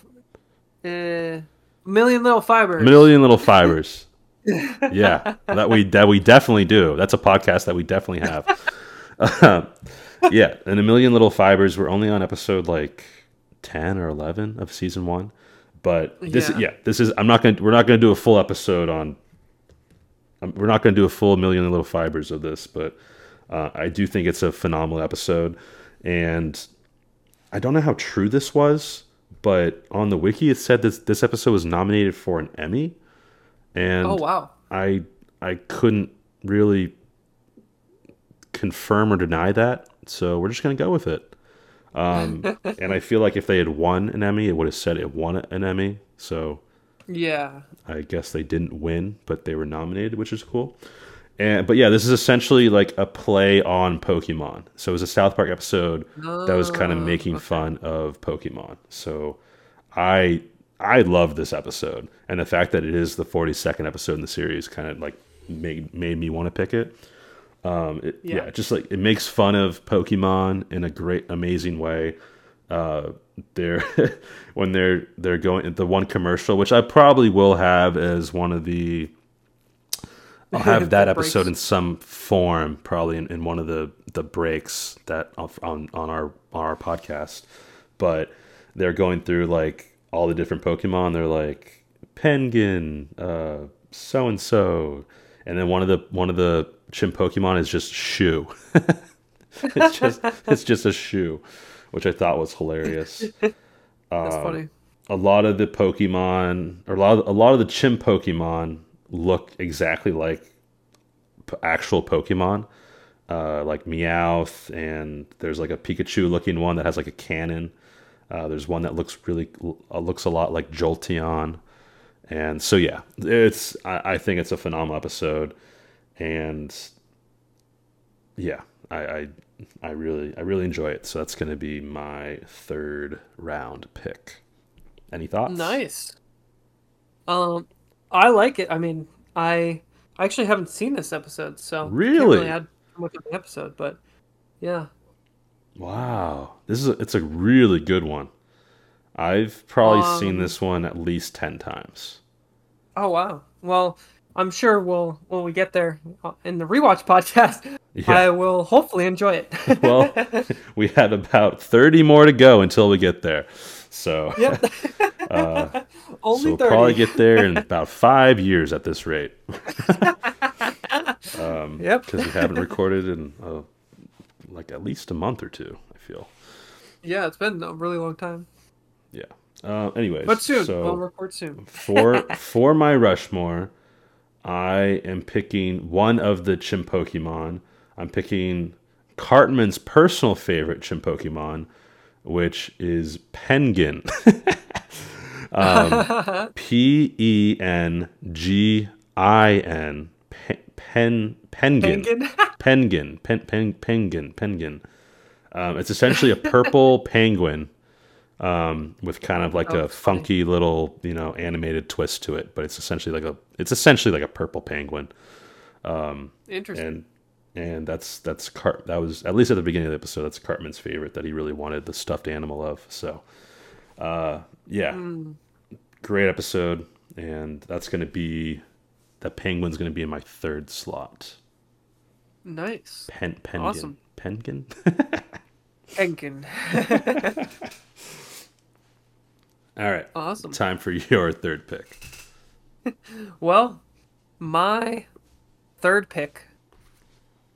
Uh, million little fibers. Million little fibers. (laughs) yeah, that we that we definitely do. That's a podcast that we definitely have. (laughs) yeah, and a million little fibers. We're only on episode like ten or eleven of season one, but this Yeah. yeah, this is. I'm not gonna. We're not gonna do a full episode on. um, We're not gonna do a full million little fibers of this, but uh, I do think it's a phenomenal episode, and I don't know how true this was, but on the wiki it said this this episode was nominated for an Emmy, and Oh wow. I I couldn't really confirm or deny that, so we're just gonna go with it. Um, (laughs) and I feel like if they had won an Emmy, it would have said it won an Emmy. So Yeah. I guess they didn't win, but they were nominated, which is cool. And but yeah, this is essentially like a play on Pokemon. So it was a South Park episode that was kind of Oh, making okay. fun of Pokemon. So I I love this episode, and the fact that it is the 42nd episode in the series kind of like made made me want to pick it. Um, it, yeah. Yeah. just like it makes fun of Pokemon in a great, amazing way. Uh, they're (laughs) when they're they're going the one commercial, which I probably will have as one of the. I'll have (laughs) that episode in some form, probably in, in one of the the breaks that on on our on our podcast. But they're going through like all the different Pokemon. They're like Penguin, uh, so and so, and then one of the one of the Chim Pokemon is just Shoe. (laughs) it's just (laughs) it's just a shoe, which I thought was hilarious. That's Um, funny. A lot of the Pokemon, or a lot of, a lot of the Chim Pokemon look exactly like actual Pokemon. Uh, like Meowth, and there's like a Pikachu looking one that has like a cannon. Uh, there's one that looks really uh, looks a lot like Jolteon, and so yeah, it's I, I think it's a phenomenal episode, and yeah, I, I I really I really enjoy it. So that's going to be my third round pick. Any thoughts? Nice. Um, I like it. I mean, I I actually haven't seen this episode, so can't Really? add much of the episode, but yeah. Wow, this is a, it's a really good one. I've probably seen Um, this one at least ten times. Oh wow. Well, I'm sure we'll when we get there uh, in the rewatch podcast, (laughs) Yeah. I will hopefully enjoy it. (laughs) Well, (laughs) we have about thirty more to go until we get there. So, yep. (laughs) uh, (laughs) Only so we'll 30. probably get there in (laughs) about five years at this rate. um, Yep. because we haven't recorded in uh, like at least a month or two. I feel. Yeah, it's been a really long time. Yeah. Uh, anyways, But soon. so we'll record soon. for for my Rushmore, I am picking one of the Chim Pokemon. I'm picking Cartman's personal favorite Chim Pokemon, which is Penguin. (laughs) um, (laughs) P E N G I N. Pe- Pen Penguin. Penguin? (laughs) Penguin. Pen, pen, penguin. Penguin. Um, it's essentially a purple penguin um, with kind of like Oh, a that's funny. funky little, you know, animated twist to it. But it's essentially like a it's essentially like a purple penguin. Interesting. And and that's that's Cart that was at least at the beginning of the episode. That's Cartman's favorite that he really wanted the stuffed animal of. So, uh, yeah, Hmm. great episode, and that's gonna be the penguin's gonna be in my third slot. nice. Pen penguin Awesome. penguin. Penguin. (laughs) (laughs) All right, awesome. time for (laughs) your third pick. Well, my third pick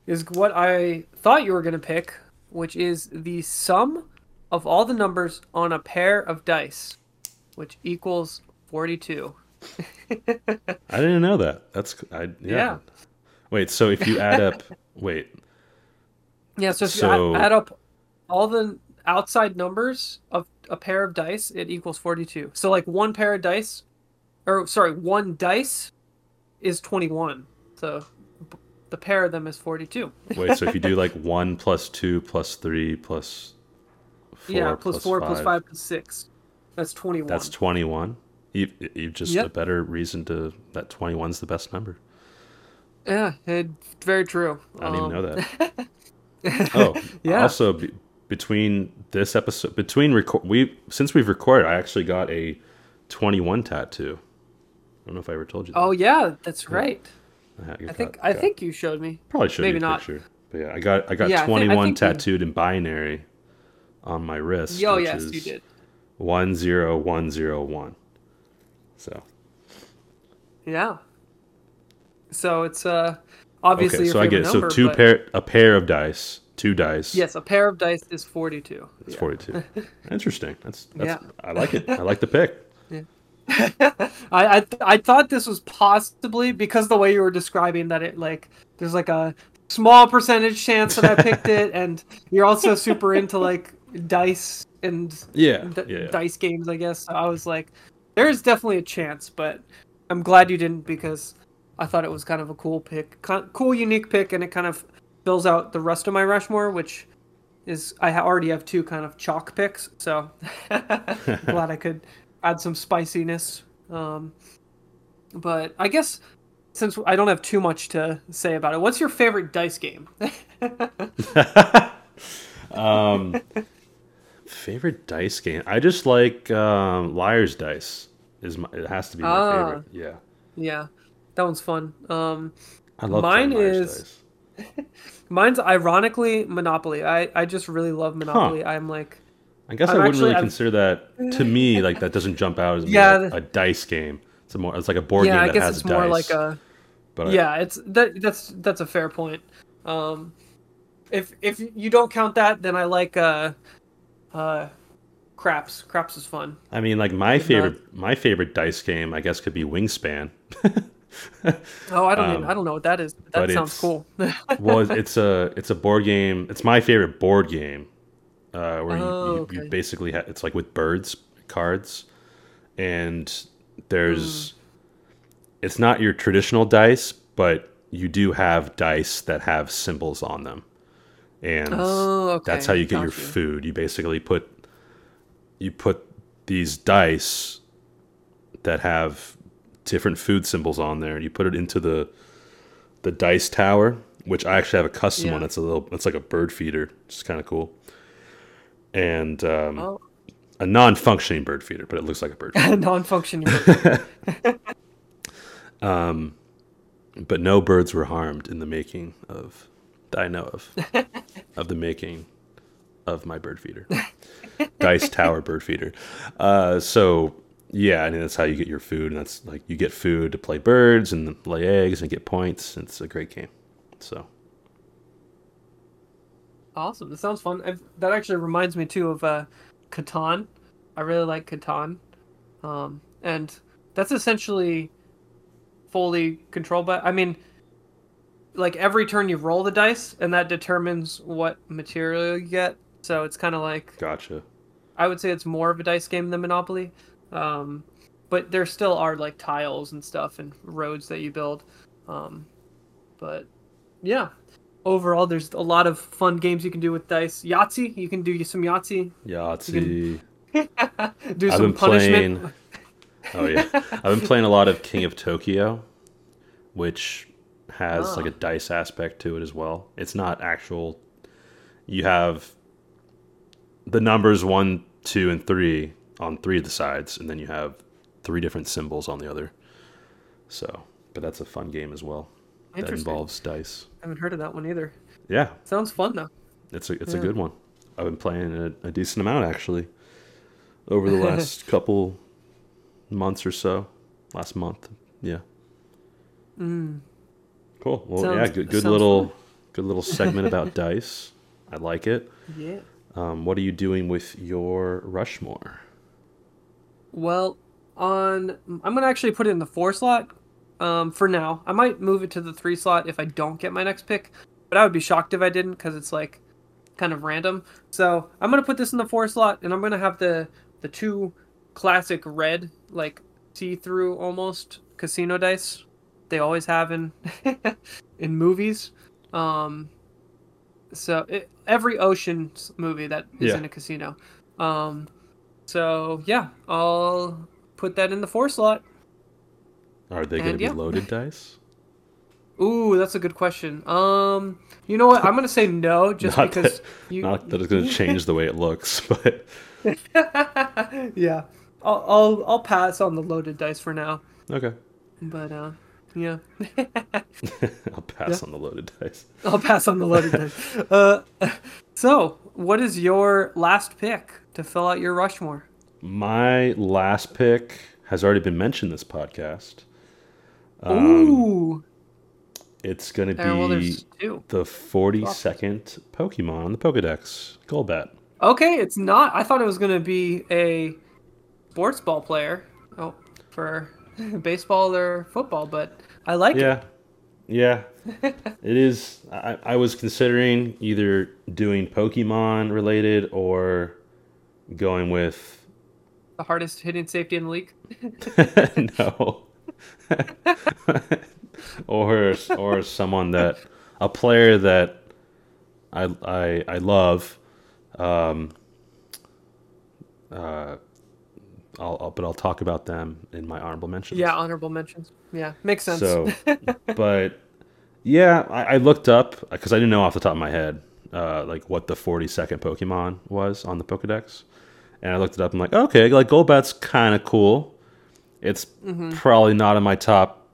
is what I thought you were going to pick, which is the sum of all the numbers on a pair of dice, which equals 42. (laughs) I didn't know that. That's I yeah. Yeah. Wait, so if you add up, (laughs) wait, Yeah, so if So- you add, add up all the outside numbers of a pair of dice, it equals 42. So, like, one pair of dice, or sorry, one dice is 21. So, the pair of them is 42. wait. So if you do (laughs) like one plus two plus three plus four yeah, plus plus four, five, plus five, plus six. That's 21. that's twenty one. You you just a better reason to that twenty one's the best number. yeah, it, very true. I didn't even know Um, that. (laughs) Oh, Yeah. Also, be, between this episode, between record, we since we've recorded, I actually got a twenty one tattoo. I don't know if I ever told you. That. Oh yeah, that's right. I, I think I think you showed me. Probably showed Maybe you a not. picture. But yeah, I got I got Yeah, I thi- I 21 think you- tattooed in binary on my wrist. Oh yes, you did. 10101. So, Yeah. So it's uh obviously okay, so I get number, so two but- pair a pair of dice, two dice. Yes, a pair of dice is 42. It's Yeah. 42. (laughs) Interesting. That's that's Yeah. I like it. I like the pick. I, I I thought this was possibly because the way you were describing that it like there's like a small percentage chance that I picked it, (laughs) and you're also super into like dice and Yeah, d- yeah, yeah. dice games, I guess. So I was like, there is definitely a chance, but I'm glad you didn't because I thought it was kind of a cool pick, cool, unique pick, and it kind of fills out the rest of my Rushmore, which is I already have two kind of chalk picks, so (laughs) glad I could add some spiciness. Um, but I guess since I don't have too much to say about it, what's your favorite dice game? (laughs) Um, favorite dice game? I just like um, Liar's Dice. Is my, it has to be my Ah. favorite. Yeah, yeah, that one's fun. Um, I love Mine Liar's is- Dice. (laughs) Mine's ironically Monopoly. I, I just really love Monopoly. I'm like, I guess I'm I wouldn't actually- really I'm- consider that to me (laughs) like that doesn't jump out as Yeah, a dice game. It's a more it's like a board yeah, game I that guess has it's dice. more like a but I- yeah. It's that that's that's a fair point. Um, if if you don't count that, then I like uh, uh, craps. Craps is fun. I mean, like my not- favorite my favorite dice game, I guess, could be Wingspan. (laughs) Oh, I don't even, Um, I don't know what that is. That sounds cool. (laughs) well, it's a it's a board game. It's my favorite board game, uh, where you, Oh, you, okay. you basically ha- it's like with birds cards, and there's Hmm. it's not your traditional dice, but you do have dice that have symbols on them, and Oh, that's how you get your you. food. You basically put you put these dice that have different food symbols on there, and you put it into the the dice tower, which I actually have a custom Yeah. one. It's a little, it's like a bird feeder. It's kind of cool, and um, oh, a non-functioning bird feeder, but it looks like a bird. (laughs) feeder. A non-functioning. (laughs) (laughs) but no birds were harmed in the making of that I know of of the making of my bird feeder, dice tower bird feeder. Uh, so yeah, I mean that's how you get your food, and that's like you get food to play birds and lay eggs and get points. It's a great game. So Awesome. That sounds fun. I've, that actually reminds me too of uh, Catan. I really like Catan, um, and that's essentially fully controlled by. I mean, like every turn you roll the dice, and that determines what material you get. So it's kind of like gotcha. I would say it's more of a dice game than Monopoly, um, but there still are like tiles and stuff and roads that you build. Um, but yeah, overall, there's a lot of fun games you can do with dice. Yahtzee, you can do some Yahtzee. Yahtzee. (laughs) Do I've some punishment. playing. Oh yeah, I've been playing a lot of King of Tokyo, which has like a ah. dice aspect to it as well. It's not actual. You have the numbers one, two, and three on three of the sides, and then you have three different symbols on the other. So, but that's a fun game as well. That involves dice. I haven't heard of that one either. Yeah, Sounds fun though. it's a it's a good one. I've been playing a, a decent amount actually over the (laughs) last couple months or so. Last month, yeah. Cool. Well, yeah, Mm. Good, good little fun. good little segment about (laughs) dice. I like it. Yeah. Um, what are you doing with your Rushmore? Well, on I'm gonna actually put it in the four slot. Um, for now, I might move it to the three slot if I don't get my next pick, but I would be shocked if I didn't because it's like kind of random. So I'm gonna put this in the four slot, and I'm gonna have the the two classic red like see through almost casino dice they always have in (laughs) in movies. Um, so it, every ocean movie that is Yeah. in a casino. Um, so yeah, I'll put that in the four slot. Are they going to And be yeah. loaded dice? Ooh, that's a good question. Um, you know what? I'm gonna say no, just Not because that, you. not that it's going to change the way it looks, (laughs) but (laughs) yeah, I'll, I'll I'll pass on the loaded dice for now. okay. But uh, yeah, (laughs) I'll pass on the loaded dice. I'll pass on the loaded dice. Uh, so what is your last pick to fill out your Rushmore? My last pick has already been mentioned this podcast. Um, Ooh, It's going to be Uh, well, the 42nd Pokemon on the Pokedex, Golbat. Okay, it's not. I thought it was gonna be a sports ball player. Oh, for (laughs) baseball or football, but I like it. Yeah. Yeah, (laughs) it is. I, I was considering either doing Pokemon related or going with The hardest hitting safety in the league. (laughs) no, (laughs) or or someone that a player that I I I love. Um, uh, I'll, I'll but I'll talk about them in my honorable mentions. Yeah, honorable mentions. Yeah, makes sense. So, (laughs) but yeah, I, I looked up because I didn't know off the top of my head uh, like what the 40 second Pokemon was on the Pokedex, and I looked it up. I'm like, okay, like Golbat's kind of cool. It's probably not in my top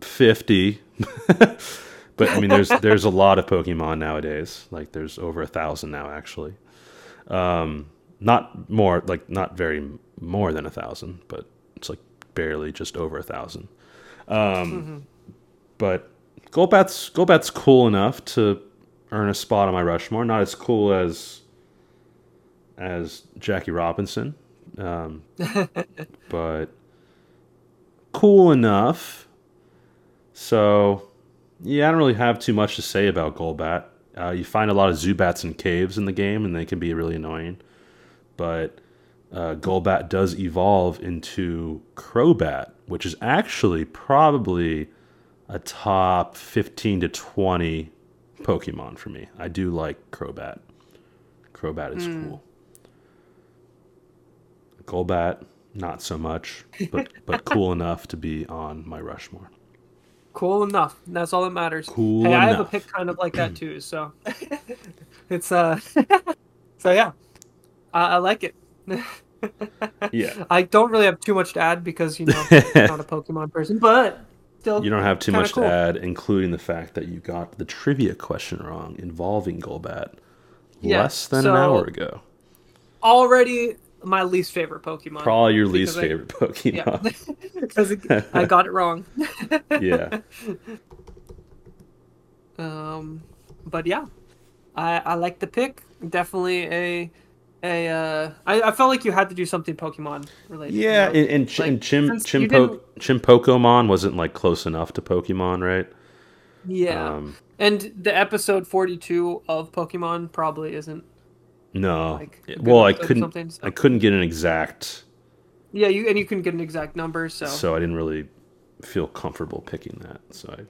50, (laughs) but I mean, there's there's a lot of Pokemon nowadays. Like there's over a thousand now, actually. Um, not more, like not very more than a thousand, but it's like barely just over a thousand. Um, But Golbat's Golbat's cool enough to earn a spot on my Rushmore. Not as cool as as Jackie Robinson, um, (laughs) but cool enough. So yeah, I don't really have too much to say about Golbat. Uh, you find a lot of Zubats in caves in the game, and they can be really annoying. But uh, Golbat does evolve into Crobat, which is actually probably a top 15 to 20 Pokemon for me. I do like Crobat. Crobat is cool. Golbat, not so much, but but cool (laughs) enough to be on my Rushmore. cool enough. That's all that matters. Cool hey, I have a enough. pick kind of like that too. So (laughs) it's uh, (laughs) so yeah, I, I like it. Yeah. I don't really have too much to add because you know I'm not a Pokemon person, but still, You don't have too much cool. to add, including the fact that you got the trivia question wrong involving Golbat Yeah, less than so- an hour ago. Already my least favorite Pokemon. Probably your least I- favorite Pokemon. Yeah, (laughs) because I got it wrong. (laughs) yeah. Um, but yeah, I I like the pick. Definitely a a. Uh, I I felt like you had to do something Pokemon related. you Yeah, know? and, and, Ch- Like, and Chim since you Chimpo Chimpokemon wasn't like close enough to Pokemon, right? Yeah, Um, and the episode forty two of Pokemon probably isn't. No. Like, well, I couldn't. so- I couldn't get an exact, Yeah, you and you can get an exact number. So, so I didn't really feel comfortable picking that. So I.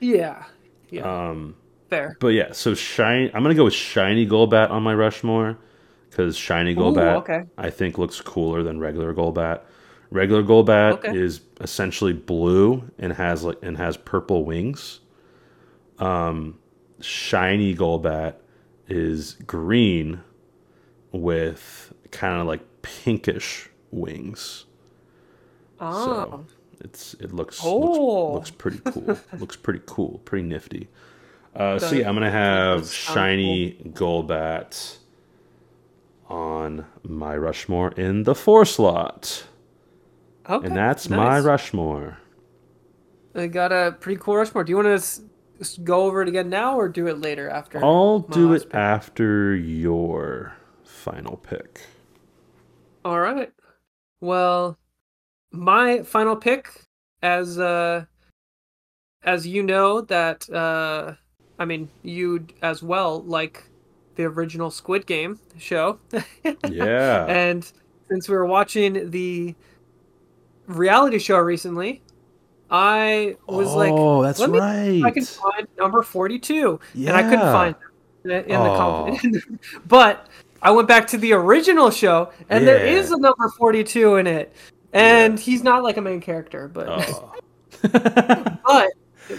yeah, yeah, Um, fair. but yeah, so shiny. I'm gonna go with shiny Golbat on my Rushmore because shiny Golbat okay. I think looks cooler than regular Golbat. Regular Golbat Okay. is essentially blue and has like and has purple wings. Um, shiny Golbat is green with kind of like pinkish wings. Oh, So it's it looks Oh. looks, looks pretty cool. (laughs) looks pretty cool, pretty nifty. Uh, so yeah, I'm gonna have shiny Golbat on my Rushmore in the four slot, okay. and that's my nice. Rushmore. I got a pretty cool Rushmore. Do you want to go over it again now, or do it later after? I'll do it pick? after your final pick. All right. Well, my final pick, as uh, as you know that uh, I mean you as well like the original Squid Game show, Yeah. (laughs) and since we were watching the reality show recently, I was like, Oh, that's let me see I can find number forty-two, and I couldn't find it in the Oh. comment. (laughs) but I went back to the original show, and there Yeah. is a number forty-two in it, and he's not like a main character, but Oh. (laughs) but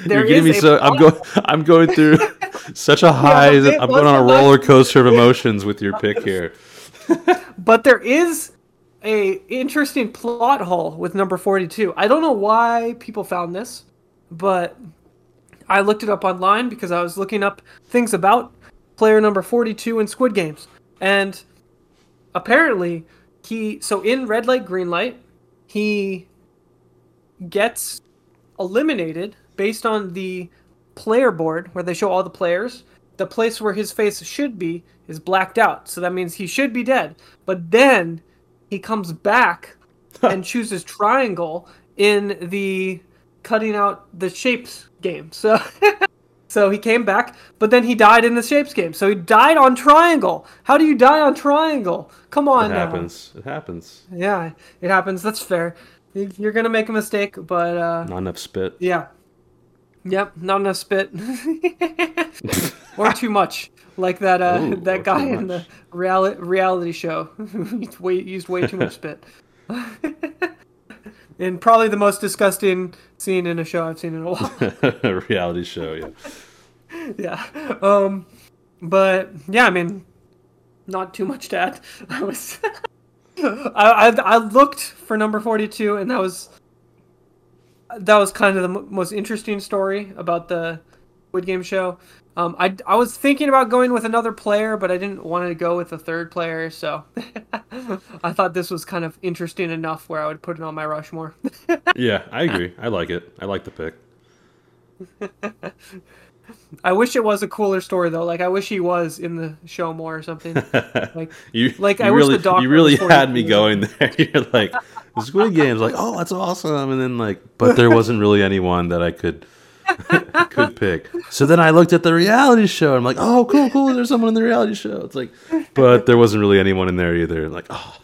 there You're getting is me so. I'm going. I'm going through (laughs) such a high. it I'm going on a a roller coaster of (laughs) emotions with your pick here. but there is a interesting plot hole with number 42 i don't know why people found this but i looked it up online because i was looking up things about player number 42 in squid games and apparently he so in red light green light he gets eliminated based on the player board where they show all the players. The place where his face should be is blacked out, so that means he should be dead. But then he comes back and chooses triangle in the cutting out the shapes game. So (laughs) so he came back, but then he died in the shapes game. So he died on triangle. How do you die on triangle? Come on It now. happens. It happens. Yeah, it happens. That's fair. You- You're gonna make a mistake, but uh, Not enough spit. yeah. Yep, not enough spit, (laughs) or too much, like that uh, Ooh, that guy in the reality reality show. (laughs) He way, used way too much spit. (laughs) and probably the most disgusting scene in a show I've seen in a while. A reality show, yeah. (laughs) yeah. Um, but yeah, I mean, not too much to add. (laughs) I was, (laughs) I, I I looked for number forty two, and that was that was kind of the mo- most interesting story about the Squid Game show. Um, I, I was thinking about going with another player, but I didn't want to go with a third player, so I thought this was kind of interesting enough where I would put it on my Rushmore. Yeah, I agree. I like it. I like the pick. I wish it was a cooler story though. Like I wish he was in the show more or something. (laughs) Like You Like, you I wish really the doctor you really had me going there. (laughs) You're like the Squid (laughs) Game's like, oh, that's awesome, and then like, but there wasn't really anyone that I could could pick. So then I looked at the reality show. I'm like, oh, cool, cool. There's someone in the reality show. It's like, but there wasn't really anyone in there either. Like, oh,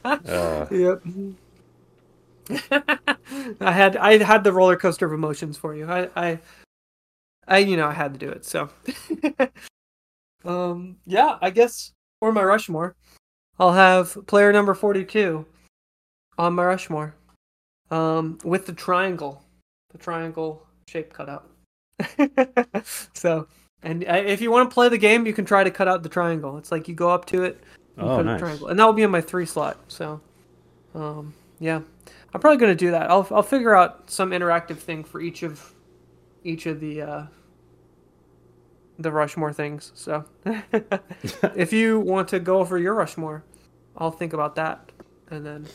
uh. Yep. I had I had the roller coaster of emotions for you. I I, I you know I had to do it. So, (laughs) um, yeah, I guess for my Rushmore, I'll have player number forty-two on my Rushmore, um, with the triangle, the triangle shape cut out. (laughs) so, and uh, if you want to play the game, you can try to cut out the triangle. It's like you go up to it, and Oh, nice. triangle, and that will be in my three slot. So, um, yeah, I'm probably gonna do that. I'll I'll figure out some interactive thing for each of each of the uh, the Rushmore things. So, (laughs) if you want to go over your Rushmore, I'll think about that, and then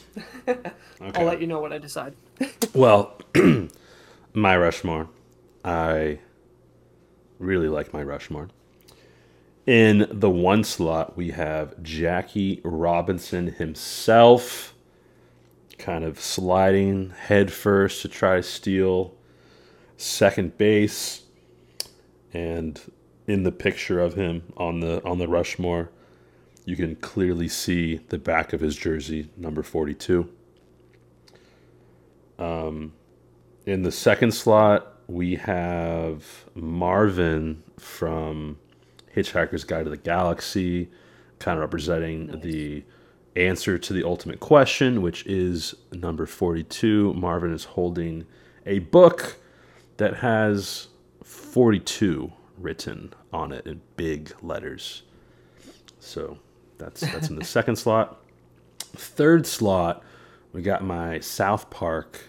(laughs) I'll let you know what I decide. (laughs) Well, (clears throat) my Rushmore. I really like my Rushmore. In the one slot, we have Jackie Robinson himself, kind of sliding headfirst to try to steal second base. And in the picture of him on the on the Rushmore, you can clearly see the back of his jersey, number 42. Um, in the second slot, we have Marvin from Hitchhiker's Guide to the Galaxy, kind of representing the answer to the ultimate question, which is number 42. Marvin is holding a book that has 42 written on it in big letters. So that's that's in the (laughs) second slot. Third slot, we got my South Park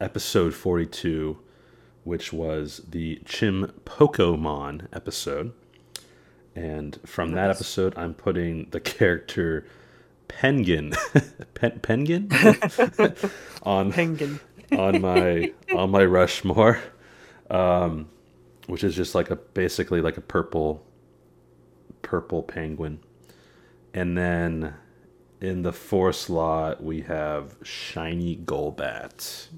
episode 42, which was the Chim Pokemon episode. And from that episode, I'm putting the character Penguin, (laughs) Pen- Penguin, (laughs) on Penguin. on my on my Rushmore, um, which is just like a basically like a purple purple penguin, and then in the fourth slot we have shiny Golbat.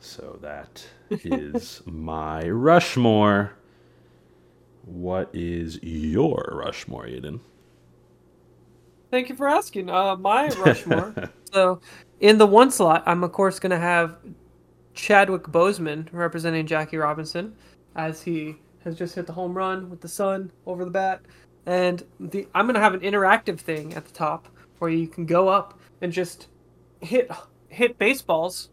So that (laughs) is my Rushmore. What is your Rushmore, Aidan? Thank you for asking. Uh, my (laughs) Rushmore. so, in the one slot, I'm of course going to have Chadwick Boseman representing Jackie Robinson, as he has just hit the home run with the sun over the bat, and the I'm going to have an interactive thing at the top where you can go up and just hit hit baseballs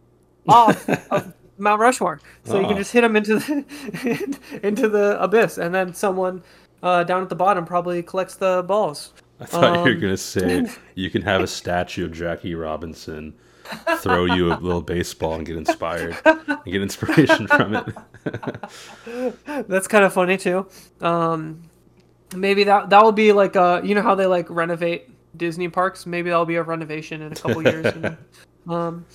(laughs) off of Mount Rushmore. So you can just hit them into the (laughs) into the abyss, and then someone uh, down at the bottom probably collects the balls. I thought you were Um, gonna say (laughs) you can have a statue of Jackie Robinson throw you a little baseball and get inspired and get inspiration from it. (laughs) That's kind of funny too. Um, maybe that that will be like uh you know how they like renovate Disney parks. Maybe that'll be a renovation in a couple years. (laughs) you know? Um,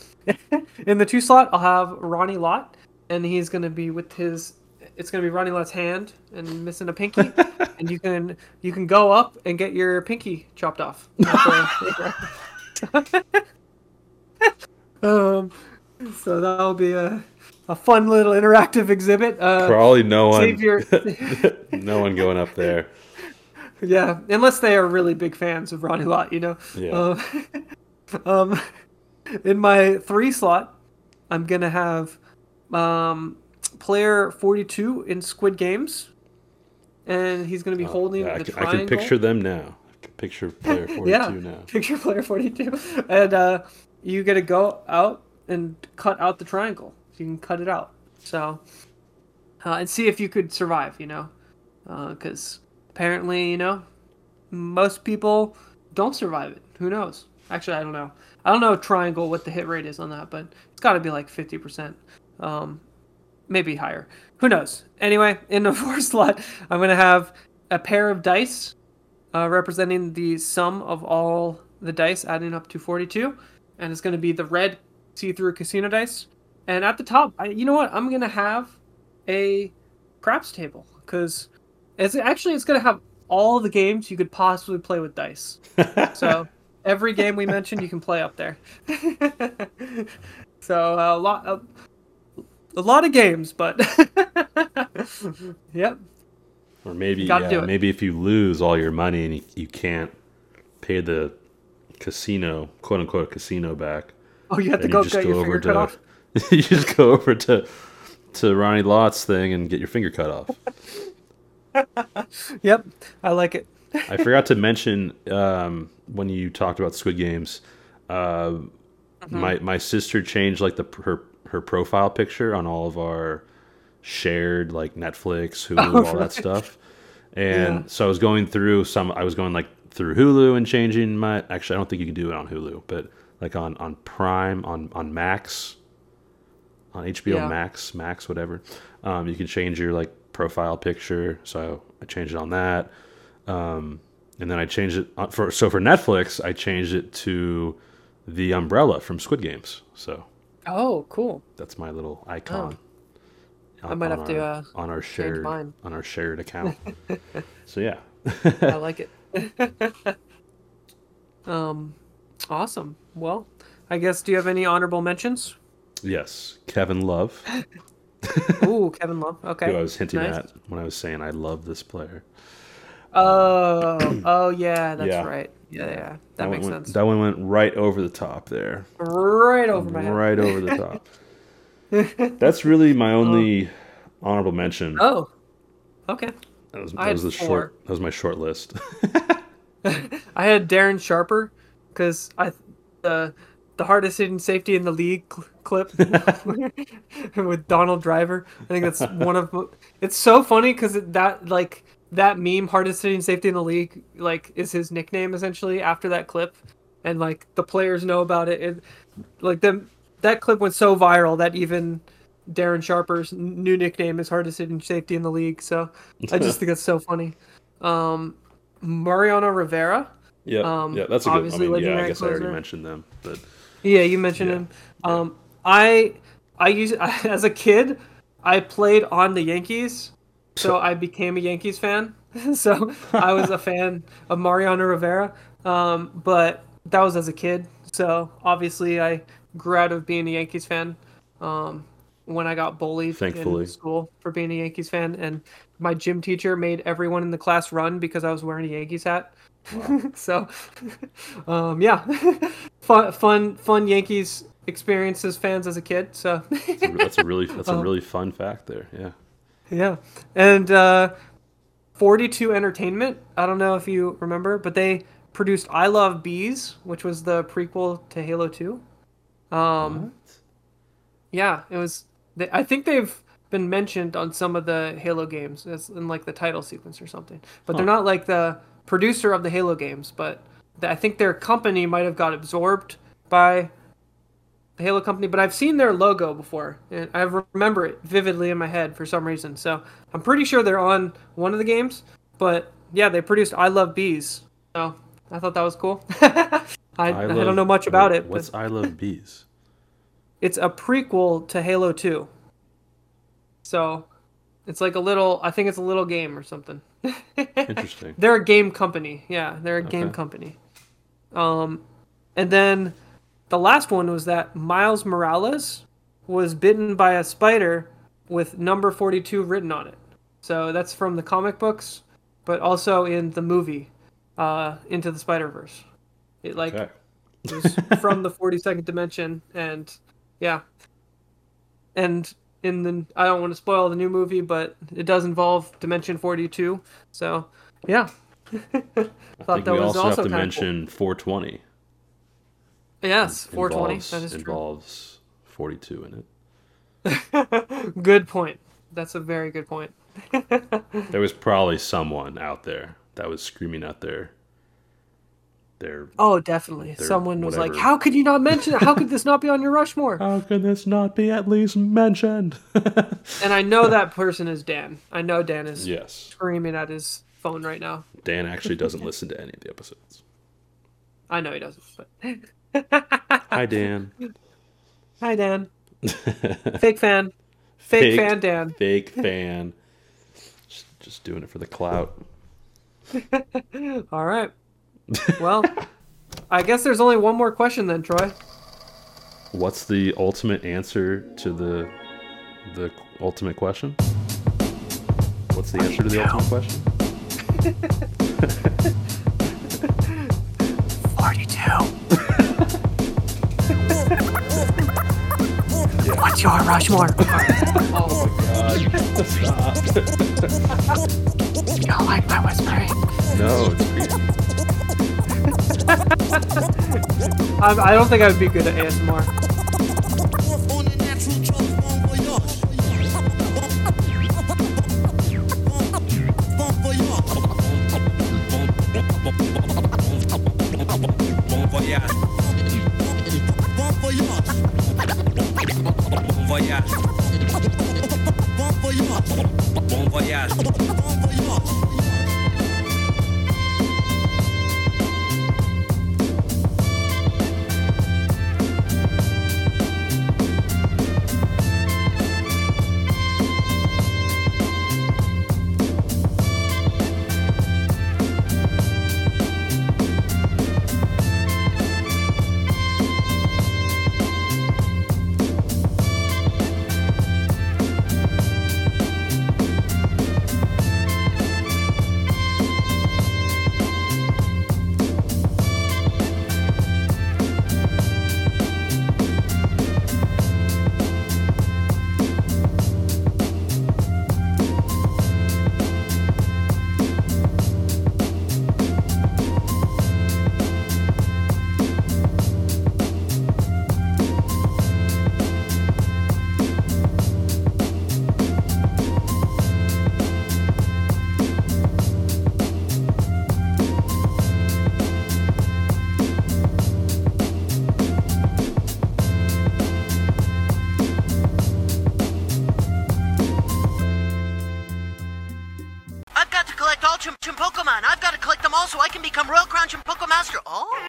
(laughs) in the two slot, I'll have Ronnie Lott, and he's gonna be with his. It's gonna be Ronnie Lott's hand and missing a pinky, and you can you can go up and get your pinky chopped off. (laughs) um, so that'll be a a fun little interactive exhibit. Uh, Probably no one. your- (laughs) no one going up there. (laughs) Yeah, unless they are really big fans of Ronnie Lott, you know. Yeah. Uh, um, in my three slot, I'm gonna have um, player 42 in Squid Games, and he's gonna be holding Oh, Yeah, I, the can, I can picture them now. I can picture player 42 yeah, now. picture player 42, and uh, you gotta go out and cut out the triangle. You can cut it out. So, uh, and see if you could survive. You know, because apparently, you know, most people don't survive it. Who knows? Actually, I don't know. I don't know triangle what the hit rate is on that, but it's got to be like fifty percent, um, maybe higher. Who knows? Anyway, in the (laughs) fourth slot, I'm gonna have a pair of dice uh, representing the sum of all the dice adding up to 42 and it's going to be the red see-through casino dice. And at the top I, you know what? I'm going to have a craps table because it's actually it's going to have all the games you could possibly play with dice. (laughs) So every game we mentioned you can play up there. (laughs) So a lot a, a lot of games but (laughs) yep. Or maybe yeah, do it. maybe if you lose all your money and you, you can't pay the casino, quote unquote casino back, oh you have to go you just get go your over finger cut off to (laughs) you just go over to to Ronnie Lott's thing and get your finger cut off. (laughs) yep i like it (laughs) I forgot to mention um, when you talked about Squid Games, uh, Mm-hmm. my my sister changed like the her her profile picture on all of our shared like Netflix, Hulu, all that stuff. And Yeah. so I was going through some. I was going like through Hulu and changing my. Actually, I don't think you can do it on Hulu, but like on on Prime on on Max, on HBO Yeah. Max, Max whatever. Um, you can change your like profile picture. So I changed it on that. Um, and then I changed it on- for so for Netflix. I changed it to the umbrella from Squid Games. So oh cool that's my little icon. I might on have to, our- uh, on our shared mine. on our shared account. (laughs) so yeah, I like it. (laughs) um, awesome. Well, I guess do you have any honorable mentions? yes, Kevin Love, (laughs) Ooh, Kevin Love. Okay. who I was hinting nice. at when I was saying I love this player. Oh, (clears throat) oh yeah, that's Yeah. right. Yeah, yeah, that, one makes went, sense. That one went right over the top there. right over my head. Right over the top. (laughs) That's really my only honorable mention. Oh, okay. That was, that was the four. short. That was my short list. (laughs) I had Darren Sharper because I the the hardest hitting safety in the league cl- clip (laughs) with Donald Driver. I think that's (laughs) one of it's so funny because that like that meme hardest hitting safety in the league like is his nickname essentially after that clip, and like the players know about it. it like them that clip went so viral that even Darren Sharper's new nickname is hardest hitting safety in the league. So I just (laughs) think that's so funny. Um, Mariano Rivera. yeah, Um, yeah, that's a good. I obviously mean, yeah, I guess I already mentioned them, but Yeah, you mentioned Yeah. him. Um, I I used (laughs) as a kid, I played on the Yankees, so (laughs) I became a Yankees fan. so I was a fan of Mariano Rivera. Um, but that was as a kid. So obviously, I grew out of being a Yankees fan. Um, when I got bullied Thankfully. in school for being a Yankees fan, and my gym teacher made everyone in the class run because I was wearing a Yankees hat. (laughs) so, um, yeah, (laughs) fun, fun, fun Yankees experiences fans as a kid. So, that's a, that's a really (laughs) that's a really fun fact there. Yeah. yeah, and uh, 42 Entertainment. I don't know if you remember, but they produced I Love Bees, which was the prequel to Halo 2. Um, yeah, it was. They, I think they've been mentioned on some of the Halo games as in like the title sequence or something, but they're not like the producer of the Halo games. But the, I think their company might have got absorbed by the Halo company. But I've seen their logo before, and I remember it vividly in my head for some reason. So I'm pretty sure they're on one of the games. But yeah, they produced I Love Bees, so I thought that was cool. (laughs) I, I, love- don't know much about it, What's but I love bees? It's a prequel to Halo 2. So it's like a little I think it's a little game or something. (laughs) Interesting. they're a game company. Yeah, they're a game company. Um and then the last one was that Miles Morales was bitten by a spider with number 42 written on it. So that's from the comic books, but also in the movie, uh, Into the Spider Verse. It like Okay. was from the 42nd dimension, and yeah, and in the I don't want to spoil the new movie, but it does involve Dimension 42. So yeah, (laughs) I thought think that we was also have to kinda cool. mention 420. yes, 420. Involves, That is true. involves 42 in it. (laughs) Good point. That's a very good point. (laughs) There was probably someone out there that was screaming out their their Oh, definitely. They're Someone was like, "How could you not mention it? How could this not be on your (laughs) Rushmore?" How can this not be at least mentioned? (laughs) And I know that person is Dan. I know Dan is yes. screaming at his phone right now. Dan actually doesn't listen to any of the episodes. I know he doesn't. But (laughs) Hi Dan. hi, Dan. Fake fan. Fake, Fake- fan, Dan. Fake fan. Just, just doing it for the clout. All right. Well, I guess there's only one more question then, Troy. What's the ultimate answer to the the ultimate question? What's the answer to the ultimate question? 42. (laughs) What's your Rushmore? (laughs) oh my (laughs) you don't like my whispering? No, it's creepy. I, I don't think I would be good at ASMR.